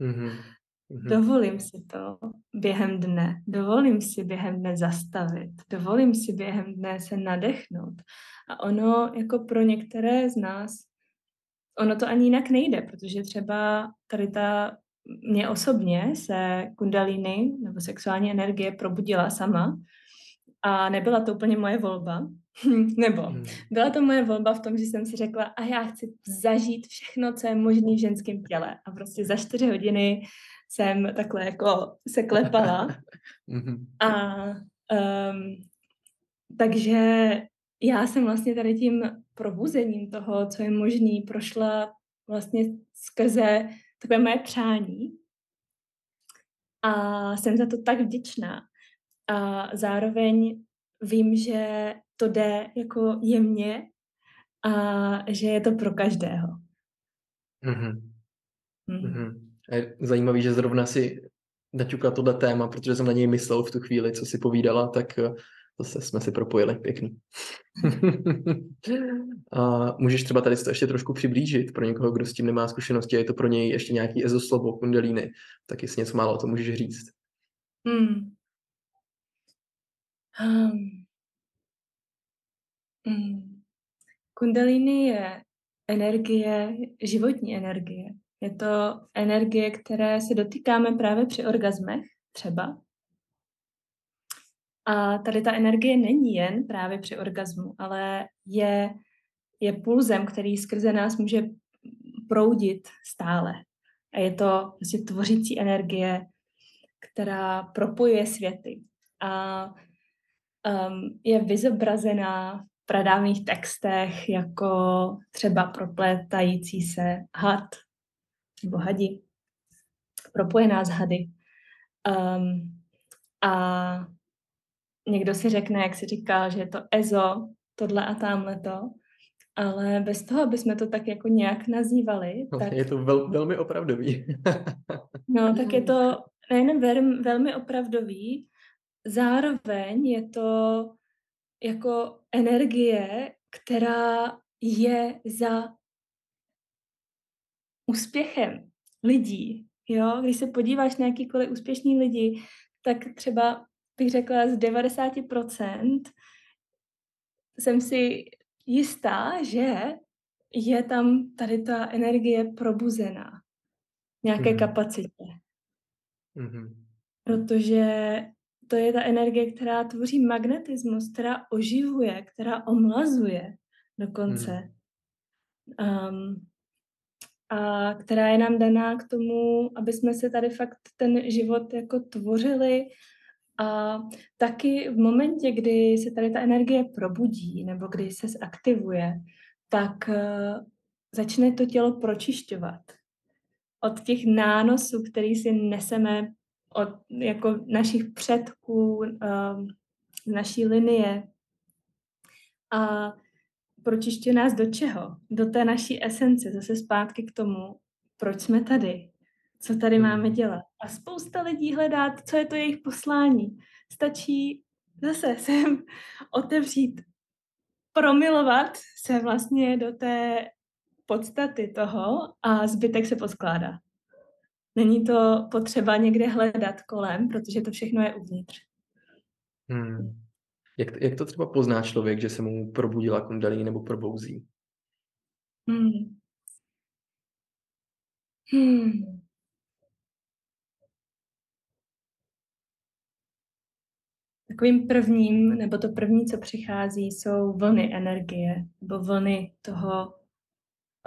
mm-hmm. [laughs] Mm-hmm. Dovolím si to během dne, dovolím si během dne zastavit, dovolím si během dne se nadechnout. A ono jako pro některé z nás, ono to ani jinak nejde, protože třeba tady ta, mě osobně se kundalíny nebo sexuální energie probudila sama a nebyla to úplně moje volba, [laughs] nebo hmm. byla to moje volba v tom, že jsem si řekla, a já chci zažít všechno, co je možné v ženském těle. A prostě za čtyři hodiny jsem takhle jako se klepala. [laughs] Mhm. a um, takže já jsem vlastně tady tím probuzením toho, co je možný, prošla vlastně skrze takové moje přání. A jsem za to tak vděčná. A zároveň vím, že to jde jako jemně a že je to pro každého. Mm-hmm. Mm-hmm. A je zajímavý, že zrovna si naťukla tohle téma, protože jsem na něj myslel v tu chvíli, co si povídala, tak eh, zase jsme si propojili, pěkný. [laughs] a můžeš třeba tady to ještě trošku přiblížit pro někoho, kdo s tím nemá zkušenosti, je to pro něj ještě nějaký ezoslovo, kundelíny, tak jestli něco málo o tom můžeš říct. Hmm. Um. Hmm. Kundalini je energie, životní energie. Je to energie, které se dotýkáme právě při orgazmech třeba. A tady ta energie není jen právě při orgazmu, ale je, je pulzem, který skrze nás může proudit stále. A je to vlastně tvořící energie, která propojuje světy. A um, je vyzobrazená v pradávných textech jako třeba proplétající se had nebo hadi, propojená s hady. Um, a někdo si řekne, jak si říkal, že je to EZO, tohle a tamhle to. ale bez toho, aby jsme to tak jako nějak nazývali, No, tak, Je to vel, velmi opravdový. [laughs] no, tak je to nejen velmi, velmi opravdový, zároveň je to jako energie, která je za úspěchem lidí. Jo? Když se podíváš na jakýkoliv úspěšný lidi, tak třeba bych řekla z 90% jsem si jistá, že je tam tady ta energie probuzená nějaké Mhm. kapacitě. Mhm. Protože to je ta energie, která tvoří magnetismus, která oživuje, která omlazuje dokonce. Um, a která je nám daná k tomu, aby jsme se tady fakt ten život jako tvořili a taky v momentě, kdy se tady ta energie probudí nebo kdy se zaktivuje, tak uh, začne to tělo pročišťovat od těch nánosů, který si neseme od jako našich předků, um, z naší linie. A pročišťuje nás do čeho? Do té naší esence, zase zpátky k tomu, proč jsme tady, co tady Hmm. máme dělat. A spousta lidí hledá, co je to jejich poslání. Stačí zase sem [laughs] otevřít, promilovat se vlastně do té podstaty toho a zbytek se poskládá. Není to potřeba někde hledat kolem, protože to všechno je uvnitř. Hmm. Jak, jak to třeba pozná člověk, že se mu probudila kundalí nebo probouzí? Hmm. Hmm. Takovým prvním, nebo to první, co přichází, jsou vlny energie, nebo vlny toho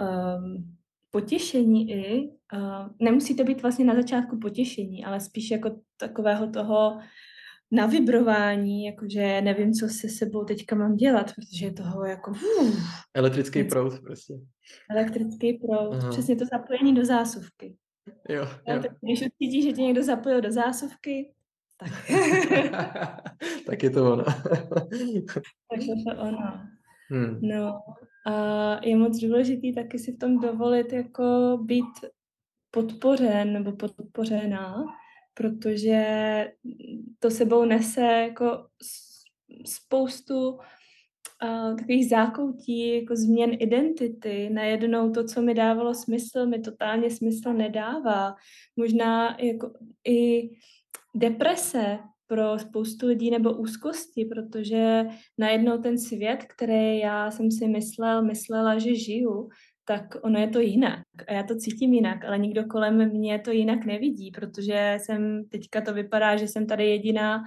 um, potěšení i. Uh, nemusí to být vlastně na začátku potěšení, ale spíš jako takového toho navibrování, jakože nevím, co se sebou teďka mám dělat, protože je toho jako Elektrický Něco. proud prostě. elektrický proud, Aha. přesně to zapojení do zásuvky. Jo, Jo, tak když cítíš, že tě někdo zapojil do zásuvky, tak, [laughs] tak je to ono. [laughs] tak je to ono. hmm. No a je moc důležitý taky si v tom dovolit jako být podpořen nebo podpořená, protože to sebou nese jako spoustu uh, takových zákoutí, jako změn identity. Najednou to, co mi dávalo smysl, mi totálně smysl nedává. Možná jako i deprese pro spoustu lidí nebo úzkosti, protože najednou ten svět, který já jsem si myslel, myslela, že žiju, tak ono je to jinak. A já to cítím jinak, ale nikdo kolem mě to jinak nevidí, protože jsem, teďka to vypadá, že jsem tady jediná,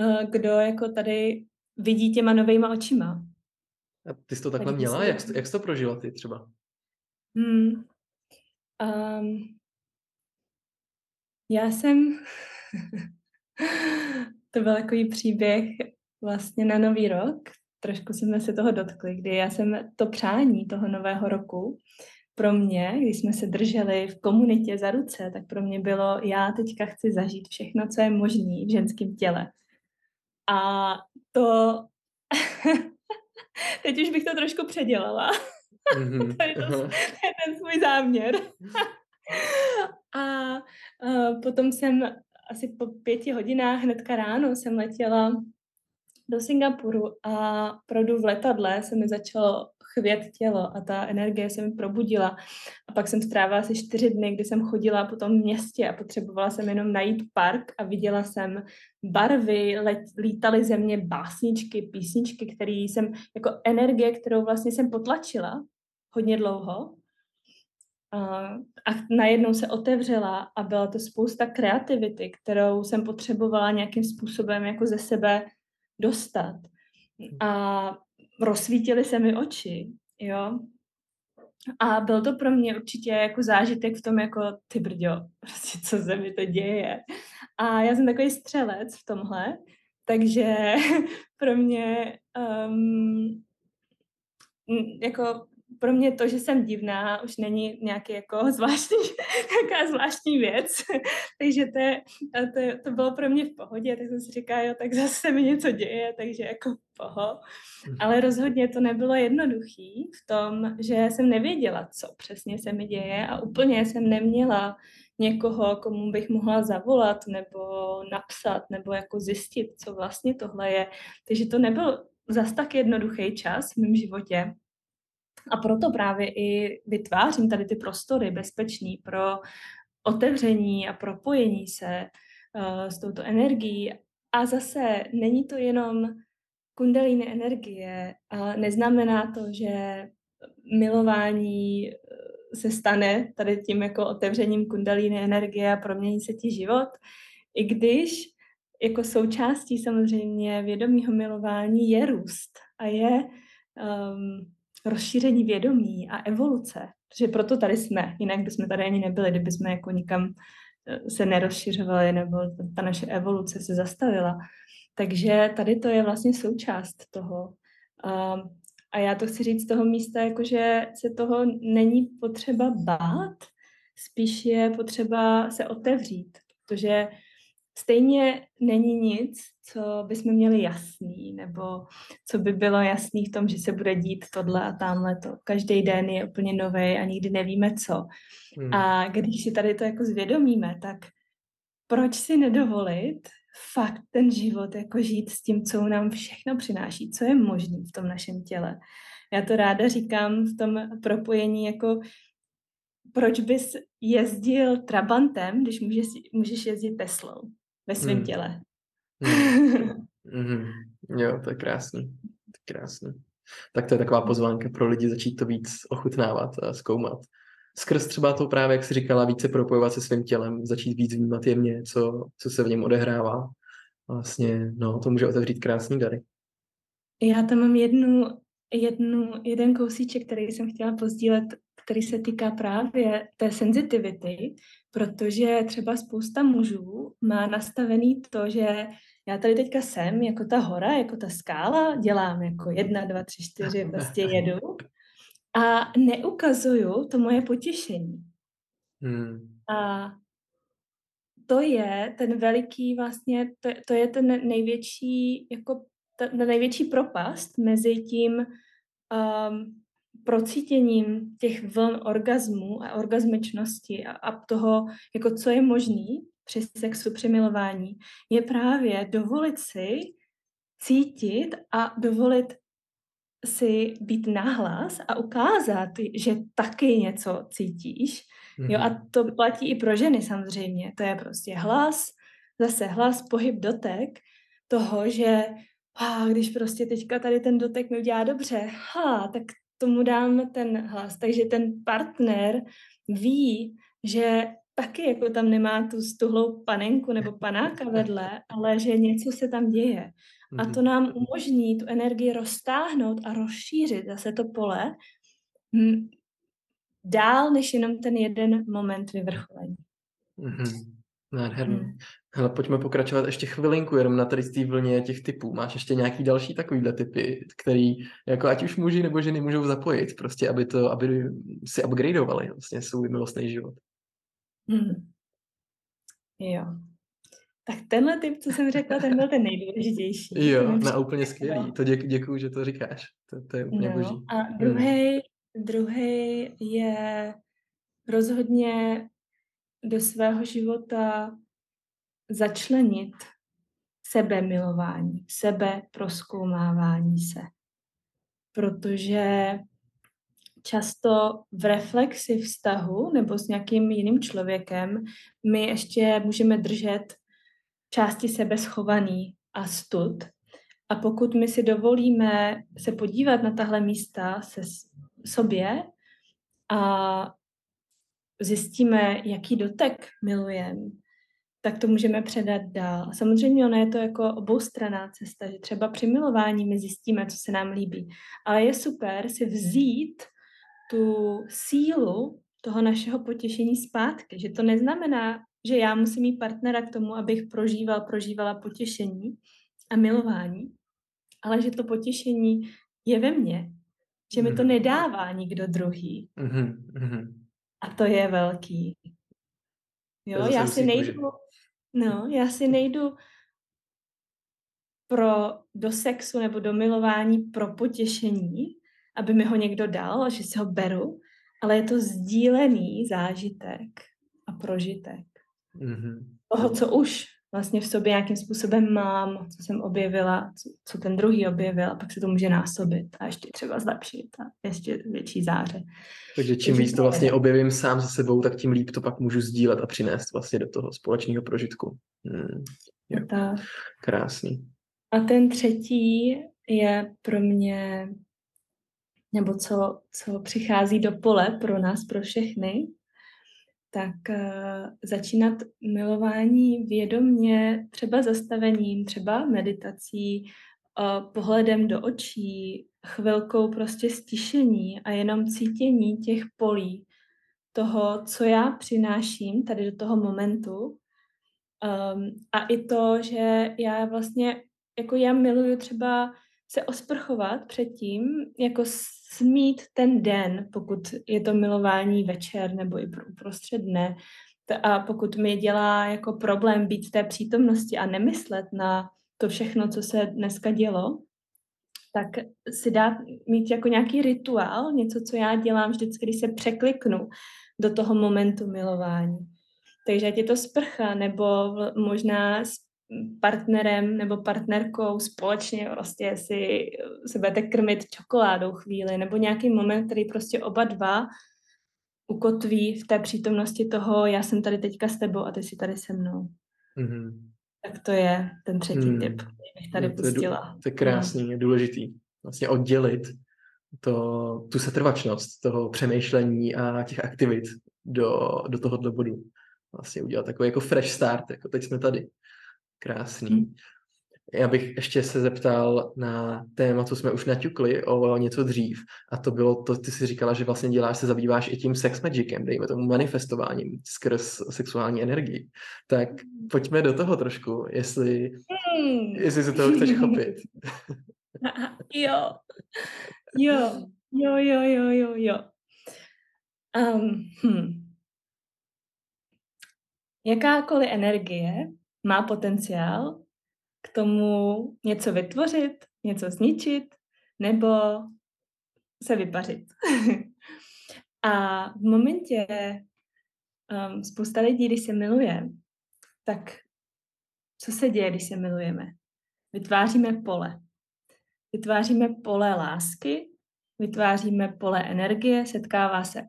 eh, kdo jako tady vidí těma novejma očima. A ty jsi to takhle Takže měla? Jak, jsi- jak jsi to prožila ty třeba? Hmm. Um, já jsem... [laughs] to byl takový příběh vlastně na Nový rok. Trošku jsme se toho dotkli, kdy já jsem to přání toho nového roku pro mě, když jsme se drželi v komunitě za ruce, tak pro mě bylo, já teďka chci zažít všechno, co je možné v ženském těle. A to... [laughs] Teď už bych to trošku předělala. Mhm. Tady [laughs] to aha. je ten svůj záměr. [laughs] A uh, potom jsem asi po pěti hodinách hnedka ráno jsem letěla do Singapuru a opravdu v letadle se mi začalo chvět tělo a ta energie se mi probudila. A pak jsem strávila asi čtyři dny, kdy jsem chodila po tom městě a potřebovala jsem jenom najít park a viděla jsem barvy, let, lítaly ze mě básničky, písničky, které jsem, jako energie, kterou vlastně jsem potlačila hodně dlouho. A, najednou se otevřela a byla to spousta kreativity, kterou jsem potřebovala nějakým způsobem jako ze sebe dostat. A rozsvítily se mi oči, jo. A byl to pro mě určitě jako zážitek v tom, jako ty brďo, prostě co se mi to děje. A já jsem takový střelec v tomhle, takže [laughs] pro mě um, jako pro mě to, že jsem divná, už není nějaký jako [laughs] zvláštní, nějaká zvláštní věc. [laughs] takže to, je, to, to bylo pro mě v pohodě, tak jsem si říkala, jo, tak zase mi něco děje, takže jako poho. Mhm. Ale rozhodně to nebylo jednoduchý v tom, že jsem nevěděla, co přesně se mi děje a úplně jsem neměla někoho, komu bych mohla zavolat nebo napsat nebo jako zjistit, co vlastně tohle je. Takže to nebyl zas tak jednoduchý čas v mém životě. A proto právě i vytvářím tady ty prostory bezpečný pro otevření a propojení se uh, s touto energií. A zase není to jenom kundalíny energie a neznamená to, že milování eh, se stane tady tím jako otevřením kundalíny energie a promění se ti život, i když jako součástí samozřejmě vědomího milování je růst a je um, rozšíření vědomí a evoluce. Protože proto tady jsme, jinak bychom tady ani nebyli, kdyby jsme jako nikam eh, se nerozšiřovali nebo ta naše evoluce se zastavila. Takže tady to je vlastně součást toho. Um, a já to chci říct z toho místa, jakože se toho není potřeba bát, spíš je potřeba se otevřít, protože stejně není nic, co bychom měli jasný, nebo co by bylo jasný v tom, že se bude dít tohle a tamhle to. Každý den je úplně nový a nikdy nevíme co. Hmm. A když si tady to jako zvědomíme, tak proč si nedovolit fakt ten život jako žít s tím, co nám všechno přináší, co je možné v tom našem těle. Já to ráda říkám v tom propojení jako proč bys jezdil Trabantem, když můžeš, můžeš jezdit Teslou ve svém hmm. těle. Hmm. [laughs] mm Jo, to je krásný. To je krásný. Tak to je taková pozvánka pro lidi začít to víc ochutnávat a zkoumat. Skrz třeba to právě, jak jsi říkala, více propojovat se svým tělem, začít víc vnímat jemně, co, co se v něm odehrává. Vlastně, no, to může otevřít krásný dary. Já tam mám jednu, jednu, jeden kousíček, který jsem chtěla pozdílet, který se týká právě té senzitivity, protože třeba spousta mužů má nastavený to, že já tady teďka jsem jako ta hora, jako ta skála, dělám jako jedna, dva, tři, čtyři, prostě [laughs] jedu a neukazuju to moje potěšení. Hmm. A to je ten veliký vlastně, to, to je ten největší, jako ta, ta největší propast mezi tím um, procítěním těch vln orgazmu a orgazmičnosti a, a toho, jako co je možný při sexu, při milování, je právě dovolit si cítit a dovolit si být nahlas a ukázat, že taky něco cítíš. Mm-hmm. Jo, a mhm. to platí i pro ženy samozřejmě. To je prostě hlas, zase hlas, pohyb, dotek toho, že a když prostě teďka tady ten dotek mi udělá dobře, ha, tak tomu dám ten hlas. Takže ten partner ví, že taky jako tam nemá tu stuhlou panenku nebo panáka vedle, ale že něco se tam děje. A to mhm. nám umožní tu energii roztáhnout a rozšířit zase to pole dál, než jenom ten jeden moment vyvrcholení. Mm-hmm. Nádherný. Mm. Hele, pojďme pokračovat ještě chvilinku jenom na tady z té vlně těch typů. Máš ještě nějaký další takovýhle typy, který jako ať už muži nebo ženy můžou zapojit, prostě aby to, aby si upgradeovali vlastně svůj milostný život. Mm. Jo. Tak tenhle typ, co jsem řekla, ten byl ten nejdůležitější. [laughs] Jo, na úplně skvělý. To děk, děkuju, že to říkáš. To, to je úplně no. boží. A druhý, hmm. druhý je rozhodně do svého života začlenit sebemilování, sebe proskoumávání se. Protože často v reflexi vztahu nebo s nějakým jiným člověkem my ještě můžeme držet části sebe schovaný a stud. A pokud my si dovolíme se podívat na tahle místa se sobě a zjistíme, jaký dotek milujeme, tak to můžeme předat dál. Samozřejmě ono je to jako oboustraná cesta, že třeba při milování my zjistíme, co se nám líbí. Ale je super si vzít tu sílu toho našeho potěšení zpátky, že to neznamená, že já musím mít partnera k tomu, abych prožíval, prožívala potěšení a milování, ale že to potěšení je ve mně že mi to mhm. nedává nikdo druhý. Mm-hmm. A to je velký. Jo, já si nejdu, no, já si nejdu pro, do sexu nebo do milování pro potěšení, aby mi ho někdo dal, že si ho beru, ale je to sdílený zážitek a prožitek. Mm-hmm. Toho, co už vlastně v sobě nějakým způsobem mám, co jsem objevila, co, co ten druhý objevil a pak se to může násobit a ještě třeba zlepšit a ještě větší záře. Takže čím víc to vlastně objevím sám se sebou, tak tím líp to pak můžu sdílet a přinést vlastně do toho společného prožitku. Hmm. Jo. Tak. Krásný. A ten třetí je pro mě, nebo co, co přichází do pole pro nás, pro všechny, tak uh, začínat milování vědomně, třeba zastavením, třeba meditací, uh, pohledem do očí, chvilkou prostě stišení a jenom cítění těch polí, toho, co já přináším tady do toho momentu. Um, a i to, že já vlastně, jako já miluju třeba se osprchovat předtím, jako smít ten den, pokud je to milování večer nebo i prostřed dne, a pokud mi dělá jako problém být v té přítomnosti a nemyslet na to všechno, co se dneska dělo, tak si dát mít jako nějaký rituál, něco, co já dělám vždycky, když se překliknu do toho momentu milování. Takže ať je to sprcha, nebo možná partnerem nebo partnerkou společně prostě si se budete krmit čokoládou chvíli, nebo nějaký moment, který prostě oba dva ukotví v té přítomnosti toho, já jsem tady teďka s tebou a ty jsi tady se mnou. Mm-hmm. Tak to je ten třetí mm. typ, který bych tady no, to pustila. Je, to je krásný, je důležitý. Vlastně oddělit to, tu setrvačnost toho přemýšlení a těch aktivit do, do tohohle bodu. Vlastně udělat takový jako fresh start, jako teď jsme tady. Krásný. Hmm. Já bych ještě se zeptal na téma, co jsme už naťukli o něco dřív. A to bylo to, ty jsi říkala, že vlastně děláš, se zabýváš i tím sex magicem, dejme tomu manifestováním skrz sexuální energii. Tak pojďme do toho trošku, jestli, hmm. jestli se toho chceš chopit. [laughs] jo. Jo. Jo, jo, jo, jo, jo. Um, hm. Jakákoliv energie má potenciál k tomu něco vytvořit, něco zničit nebo se vypařit. [laughs] a v momentě um, spousta lidí, když se miluje, tak co se děje, když se milujeme? Vytváříme pole. Vytváříme pole lásky, vytváříme pole energie, setkává se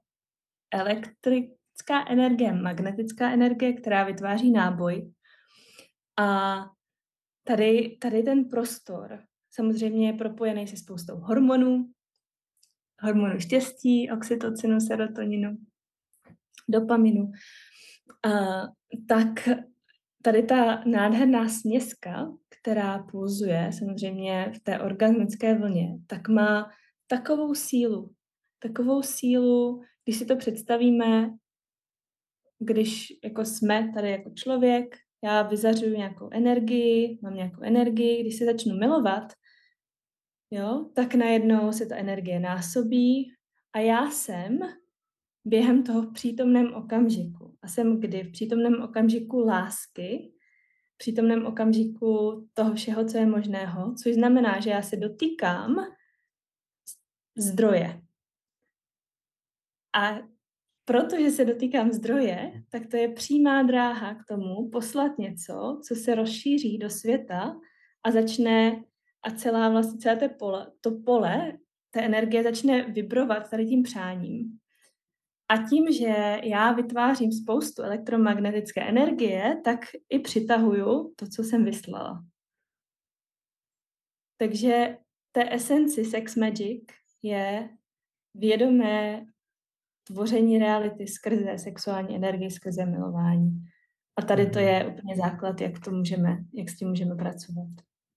elektrická energie, magnetická energie, která vytváří náboj a tady, tady ten prostor samozřejmě je propojený se spoustou hormonů, hormonů štěstí, oxytocinu, serotoninu, dopaminu. A, tak tady ta nádherná směska, která pulzuje samozřejmě v té orgasmické vlně, tak má takovou sílu, takovou sílu, když si to představíme, když jako jsme tady jako člověk, já vyzařuju nějakou energii, mám nějakou energii, když se začnu milovat, jo, tak najednou se ta energie násobí a já jsem během toho přítomném okamžiku. A jsem kdy? V přítomném okamžiku lásky, v přítomném okamžiku toho všeho, co je možného, což znamená, že já se dotýkám zdroje. A protože se dotýkám zdroje, tak to je přímá dráha k tomu poslat něco, co se rozšíří do světa a začne a celá vlastně celé to pole, to pole té energie začne vibrovat tady tím přáním. A tím, že já vytvářím spoustu elektromagnetické energie, tak i přitahuju to, co jsem vyslala. Takže té esenci Sex Magic je vědomé tvoření reality skrze sexuální energii, skrze milování. A tady to mhm. je úplně základ, jak to můžeme, jak s tím můžeme pracovat.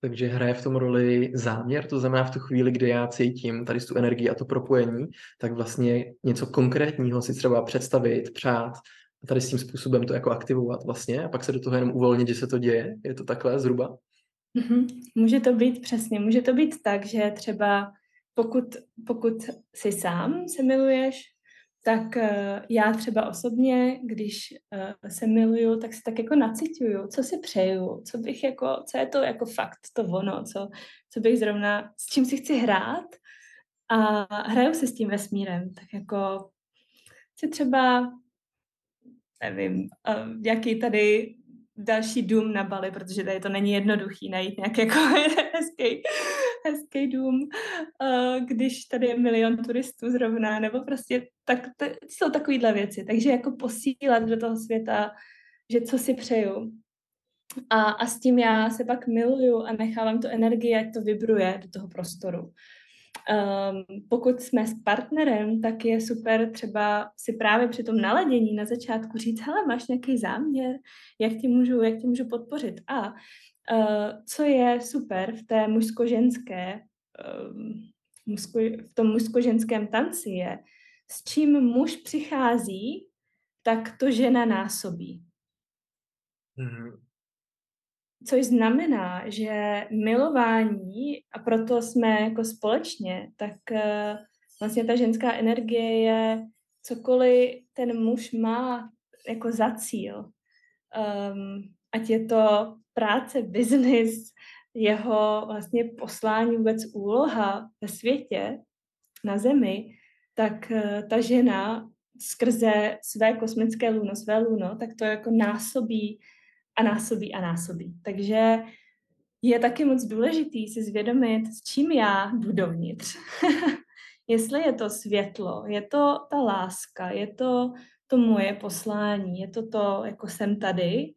Takže hraje v tom roli záměr, to znamená v tu chvíli, kdy já cítím tady tu energii a to propojení, tak vlastně něco konkrétního si třeba představit, přát a tady s tím způsobem to jako aktivovat vlastně a pak se do toho jenom uvolnit, že se to děje. Je to takhle zhruba? Mm-hmm. Může to být přesně, může to být tak, že třeba pokud, pokud si sám se miluješ, tak uh, já třeba osobně, když uh, se miluju, tak se tak jako nacituju, co si přeju, co bych jako, co je to jako fakt, to ono, co, co bych zrovna, s čím si chci hrát. A hraju se s tím vesmírem, tak jako si třeba, nevím, uh, jaký tady další dům na Bali, protože tady to není jednoduchý najít nějaký jako [laughs] hezký, hezký dům, uh, když tady je milion turistů zrovna, nebo prostě tak, to jsou takovýhle věci. Takže jako posílat do toho světa, že co si přeju. A, a s tím já se pak miluju a nechávám tu energii, ať to vibruje do toho prostoru. Um, pokud jsme s partnerem, tak je super třeba si právě při tom naladění na začátku říct, hele, máš nějaký záměr, jak ti můžu, jak ti můžu podpořit. A co je super v té mužsko-ženské, mužsko, v tom mužsko-ženském tanci je, s čím muž přichází, tak to žena násobí. Mm-hmm. Což znamená, že milování, a proto jsme jako společně, tak uh, vlastně ta ženská energie je cokoliv ten muž má jako za cíl. Um, ať je to práce, biznis, jeho vlastně poslání, vůbec úloha ve světě, na zemi, tak uh, ta žena skrze své kosmické luno, své luno, tak to jako násobí a násobí a násobí. Takže je taky moc důležitý si zvědomit, s čím já jdu dovnitř. [laughs] Jestli je to světlo, je to ta láska, je to to moje poslání, je to to, jako jsem tady,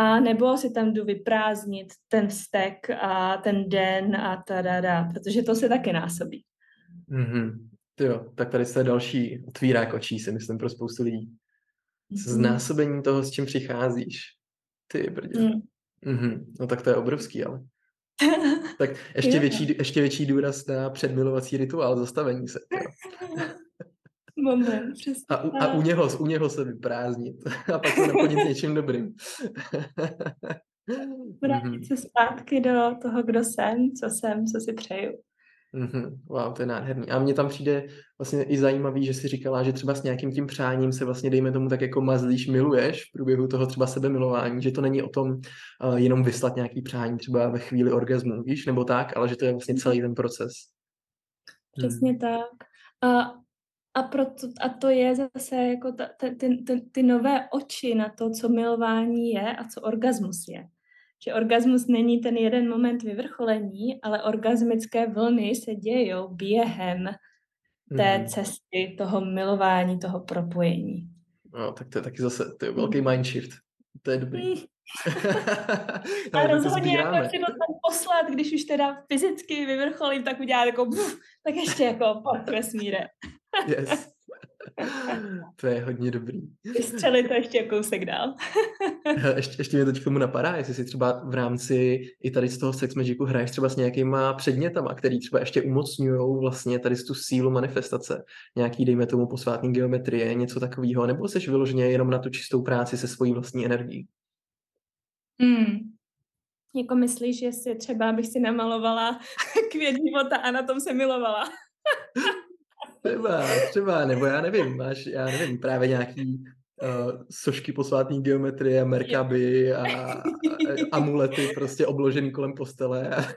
a nebo si tam jdu vyprázdnit ten vztek a ten den a da, protože to se taky násobí. Mm-hmm. Jo, tak tady se další otvírák očí, si myslím, pro spoustu lidí. Mm-hmm. Znásobení toho, s čím přicházíš. Ty brdě. Mm. Mm-hmm. No tak to je obrovský, ale. [laughs] Tak ještě, větší, ještě větší důraz na předmilovací rituál, zastavení se. [laughs] Moment, přesně. A, u, a u, něho, u něho se vyprázdnit [laughs] a pak se naplnit něčím dobrým. [laughs] Vrátit mm-hmm. se zpátky do toho, kdo jsem, co jsem, co si přeju. Mm-hmm. Wow, to je nádherný. A mně tam přijde vlastně i zajímavý, že si říkala, že třeba s nějakým tím přáním se vlastně, dejme tomu, tak jako mazlíš, miluješ v průběhu toho třeba sebemilování, že to není o tom uh, jenom vyslat nějaký přání třeba ve chvíli orgasmu, víš, nebo tak, ale že to je vlastně celý ten proces. Přesně hmm. tak. A, a, proto, a to je zase jako ta, ta, ty, ty, ty nové oči na to, co milování je a co orgasmus je že orgasmus není ten jeden moment vyvrcholení, ale orgasmické vlny se dějou během té mm. cesty, toho milování, toho propojení. No, tak to je taky zase to je velký mind shift. To je dobrý. Mm. [laughs] a rozhodně jako si to tam poslat, když už teda fyzicky vyvrcholím, tak udělat jako buf, tak ještě jako pak vesmíre. Yes. [laughs] to je hodně dobrý. Vystřelit to ještě kousek dál. [laughs] ještě, ještě mě teď k tomu napadá, jestli si třeba v rámci i tady z toho Sex Magicu hraješ třeba s nějakýma předmětama, který třeba ještě umocňují vlastně tady z tu sílu manifestace. Nějaký, dejme tomu, posvátný geometrie, něco takového, nebo jsi vyloženě jenom na tu čistou práci se svojí vlastní energií? Hmm. Jako myslíš, že si třeba bych si namalovala [laughs] květ života a na tom se milovala? Třeba, třeba, nebo já nevím, máš, já nevím, právě nějaký uh, sošky posvátný geometrie, merkaby a, a amulety prostě obložený kolem postele. [laughs]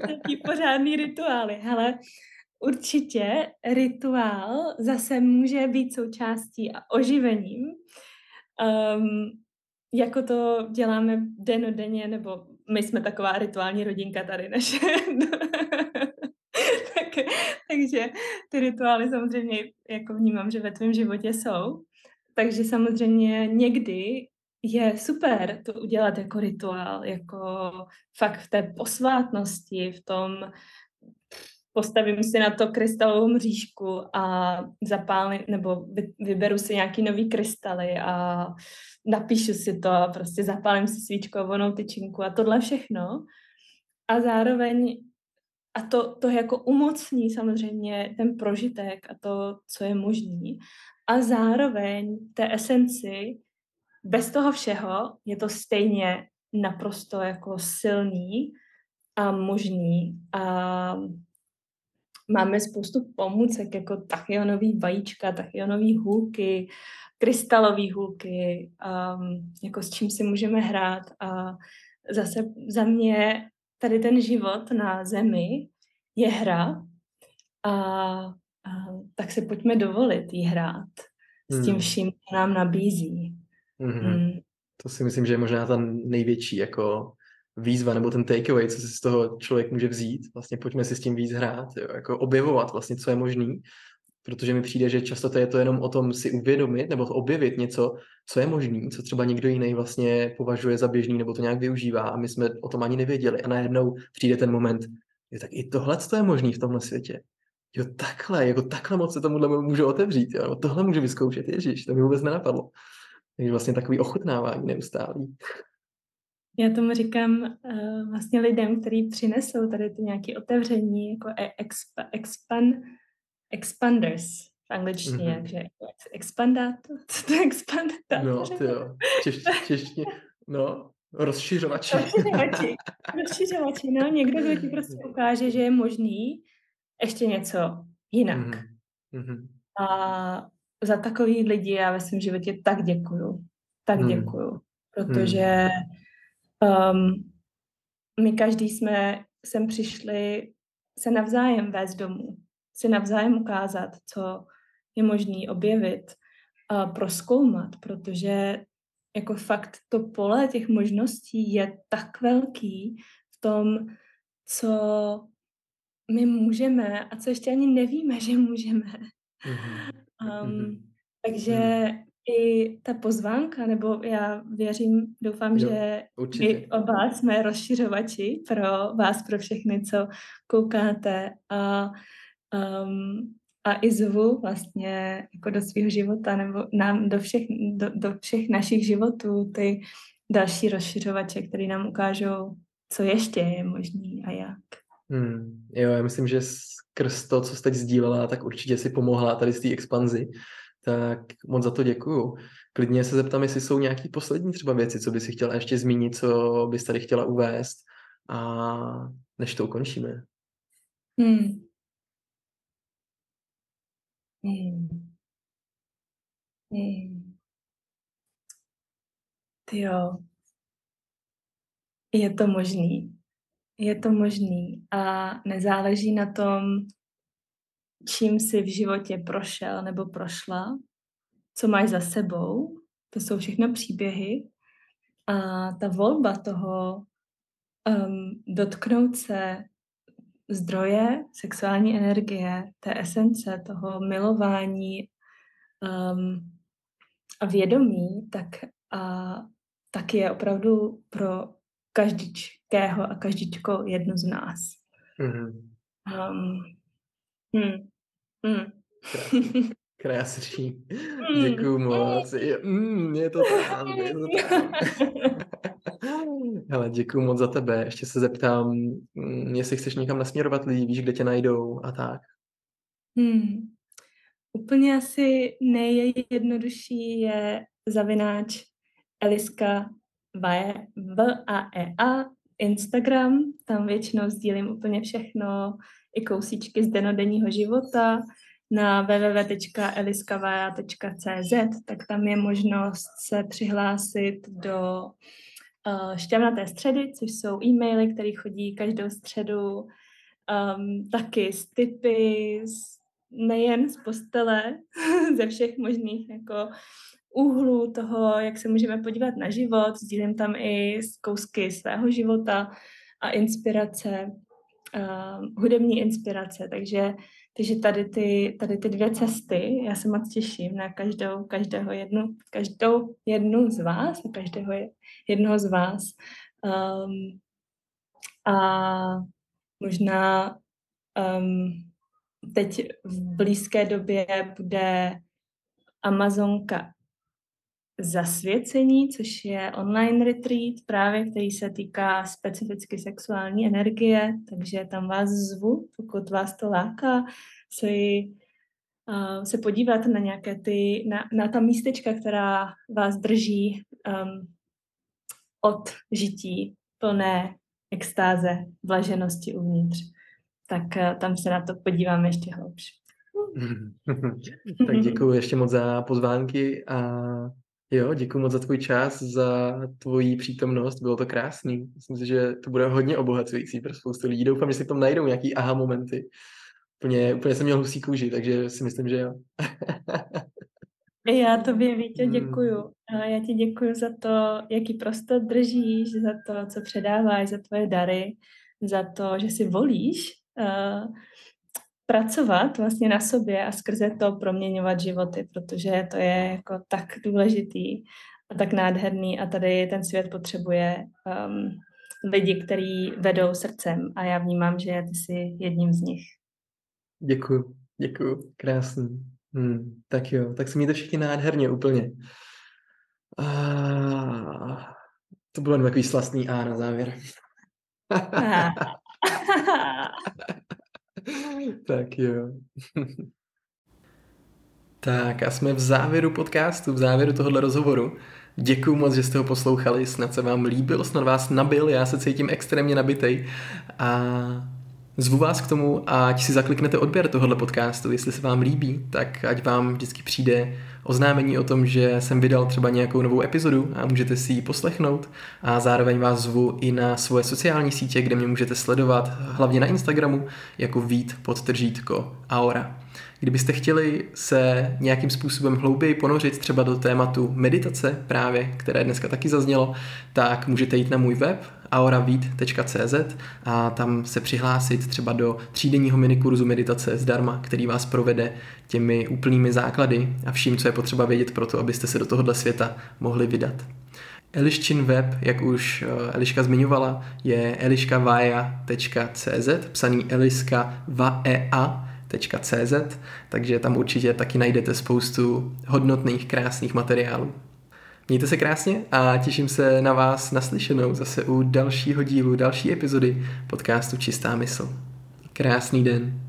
Taký pořádný rituály. Hele, určitě rituál zase může být součástí a oživením. Um, jako to děláme denodenně, nebo my jsme taková rituální rodinka tady naše [laughs] takže ty rituály samozřejmě jako vnímám, že ve tvém životě jsou. Takže samozřejmě někdy je super to udělat jako rituál, jako fakt v té posvátnosti, v tom postavím si na to krystalovou mřížku a zapálím, nebo vyberu si nějaký nový krystaly a napíšu si to a prostě zapálím si svíčkovanou tyčinku a tohle všechno. A zároveň a to, to jako umocní samozřejmě ten prožitek a to, co je možný. A zároveň té esenci, bez toho všeho je to stejně naprosto jako silný a možný. A, máme spoustu pomůcek, jako tachyonový vajíčka, tachyonový hůlky, krystalové hůlky, um, jako s čím si můžeme hrát. A zase za mě tady ten život na zemi je hra a, a tak se pojďme dovolit jí hrát s tím hmm. vším, co nám nabízí. Mm-hmm. Mm. To si myslím, že je možná ta největší jako výzva nebo ten takeaway, co si z toho člověk může vzít. Vlastně pojďme si s tím víc hrát, jo, jako objevovat vlastně, co je možný, protože mi přijde, že často to je to jenom o tom si uvědomit nebo objevit něco, co je možný, co třeba někdo jiný vlastně považuje za běžný nebo to nějak využívá a my jsme o tom ani nevěděli a najednou přijde ten moment, je tak i tohle je možný v tomhle světě. Jo, takhle, jako takhle moc se tomuhle můžu otevřít, jo, tohle můžu vyzkoušet, ježiš, to mi vůbec nenapadlo. Takže vlastně takový ochutnávání neustálý. Já tomu říkám uh, vlastně lidem, kteří přinesou tady ty nějaké otevření, jako e, exp, expand, expanders v angličtině, mm-hmm. jako expandátor, [laughs] co to je expandátor? No, ty jo, češtině, no, rozšiřovači. Rozšiřovači, [laughs] rozšiřovači, no, někdo, kdo ti prostě ukáže, že je možný ještě něco jinak. Mm-hmm. A za takový lidi já ve svém životě tak děkuju. Tak mm. děkuju. Protože um, my každý jsme sem přišli se navzájem vést domů, si navzájem ukázat, co je možný objevit, a proskoumat, protože jako fakt to pole těch možností je tak velký v tom, co my můžeme a co ještě ani nevíme, [laughs] že můžeme. Mm-hmm. Um, takže mm. i ta pozvánka, nebo já věřím, doufám, jo, že určitě. my oba jsme rozšiřovači pro vás, pro všechny, co koukáte a, um, a i zvu vlastně jako do svého života nebo nám do všech, do, do všech našich životů ty další rozšiřovače, které nám ukážou, co ještě je možný a jak. Hmm, jo, já myslím, že skrz to, co jste teď sdílela, tak určitě si pomohla tady z té expanzi. Tak moc za to děkuju. Klidně se zeptám, jestli jsou nějaké poslední třeba věci, co by si chtěla ještě zmínit, co bys tady chtěla uvést a než to ukončíme. Hmm. Hmm. Ty jo. Je to možný je to možný a nezáleží na tom, čím jsi v životě prošel nebo prošla, co máš za sebou. To jsou všechno příběhy. A ta volba toho um, dotknout se zdroje sexuální energie, té esence, toho milování um, a vědomí, tak, a, tak je opravdu pro každičkého a každičko jednu z nás. Mm-hmm. Um, hmm. Hmm. Krásný. Mm. Děkuju moc. Je, mm, je to tam, je to tam. [laughs] Hele, děkuju moc za tebe. Ještě se zeptám, mm, jestli chceš někam nasměrovat lidi, víš, kde tě najdou a tak. Hmm. Úplně asi nejjednodušší je zavináč Eliska v a e a Instagram, tam většinou sdílím úplně všechno, i kousíčky z denodenního života na www.eliskavaja.cz, tak tam je možnost se přihlásit do uh, šťavnaté středy, což jsou e-maily, které chodí každou středu, um, taky z typy, z, nejen z postele, [laughs] ze všech možných jako úhlu toho, jak se můžeme podívat na život. Sdílím tam i kousky svého života a inspirace, uh, hudební inspirace, takže, takže tady, ty, tady ty dvě cesty, já se moc těším na každou, každého jednu, každou jednu z vás, každého jednoho z vás. Um, a možná um, teď v blízké době bude Amazonka zasvěcení, což je online retreat právě, který se týká specificky sexuální energie, takže tam vás zvu, pokud vás to láká, se, uh, se podívat na nějaké ty, na, na ta místečka, která vás drží um, od žití plné extáze, blaženosti uvnitř. tak eh, tam se na to podívám ještě hloubš. [laughs] tak děkuji ještě moc za pozvánky a jo, děkuji moc za tvůj čas, za tvoji přítomnost, bylo to krásný. Myslím si, že to bude hodně obohacující pro spoustu lidí. Doufám, že si tam najdou nějaký aha momenty. Úplně, úplně jsem měl husí kůži, takže si myslím, že jo. Já tobě, Vítě, hmm. děkuju. A já ti děkuju za to, jaký prostor držíš, za to, co předáváš, za tvoje dary, za to, že si volíš uh, pracovat vlastně na sobě a skrze to proměňovat životy, protože to je jako tak důležitý a tak nádherný a tady ten svět potřebuje um, lidi, kteří vedou srdcem a já vnímám, že ty jsi jedním z nich. Děkuju, děkuju, krásný. Hmm, tak jo, tak se mějte všichni nádherně úplně. Ah, to bylo takový slastný A na závěr. [laughs] [laughs] tak jo. tak a jsme v závěru podcastu, v závěru tohohle rozhovoru. Děkuji moc, že jste ho poslouchali, snad se vám líbil, snad vás nabil, já se cítím extrémně nabitej a Zvu vás k tomu, ať si zakliknete odběr tohohle podcastu, jestli se vám líbí, tak ať vám vždycky přijde oznámení o tom, že jsem vydal třeba nějakou novou epizodu a můžete si ji poslechnout a zároveň vás zvu i na svoje sociální sítě, kde mě můžete sledovat, hlavně na Instagramu, jako vít podtržítko aura. Kdybyste chtěli se nějakým způsobem hlouběji ponořit třeba do tématu meditace právě, které dneska taky zaznělo, tak můžete jít na můj web auravid.cz a tam se přihlásit třeba do třídenního minikurzu meditace zdarma, který vás provede těmi úplnými základy a vším, co je potřeba vědět pro to, abyste se do tohohle světa mohli vydat. Eliščin web, jak už eh, Eliška zmiňovala, je eliškavaja.cz, psaný Eliska vaea, cz, takže tam určitě taky najdete spoustu hodnotných, krásných materiálů. Mějte se krásně a těším se na vás naslyšenou zase u dalšího dílu, další epizody podcastu Čistá mysl. Krásný den.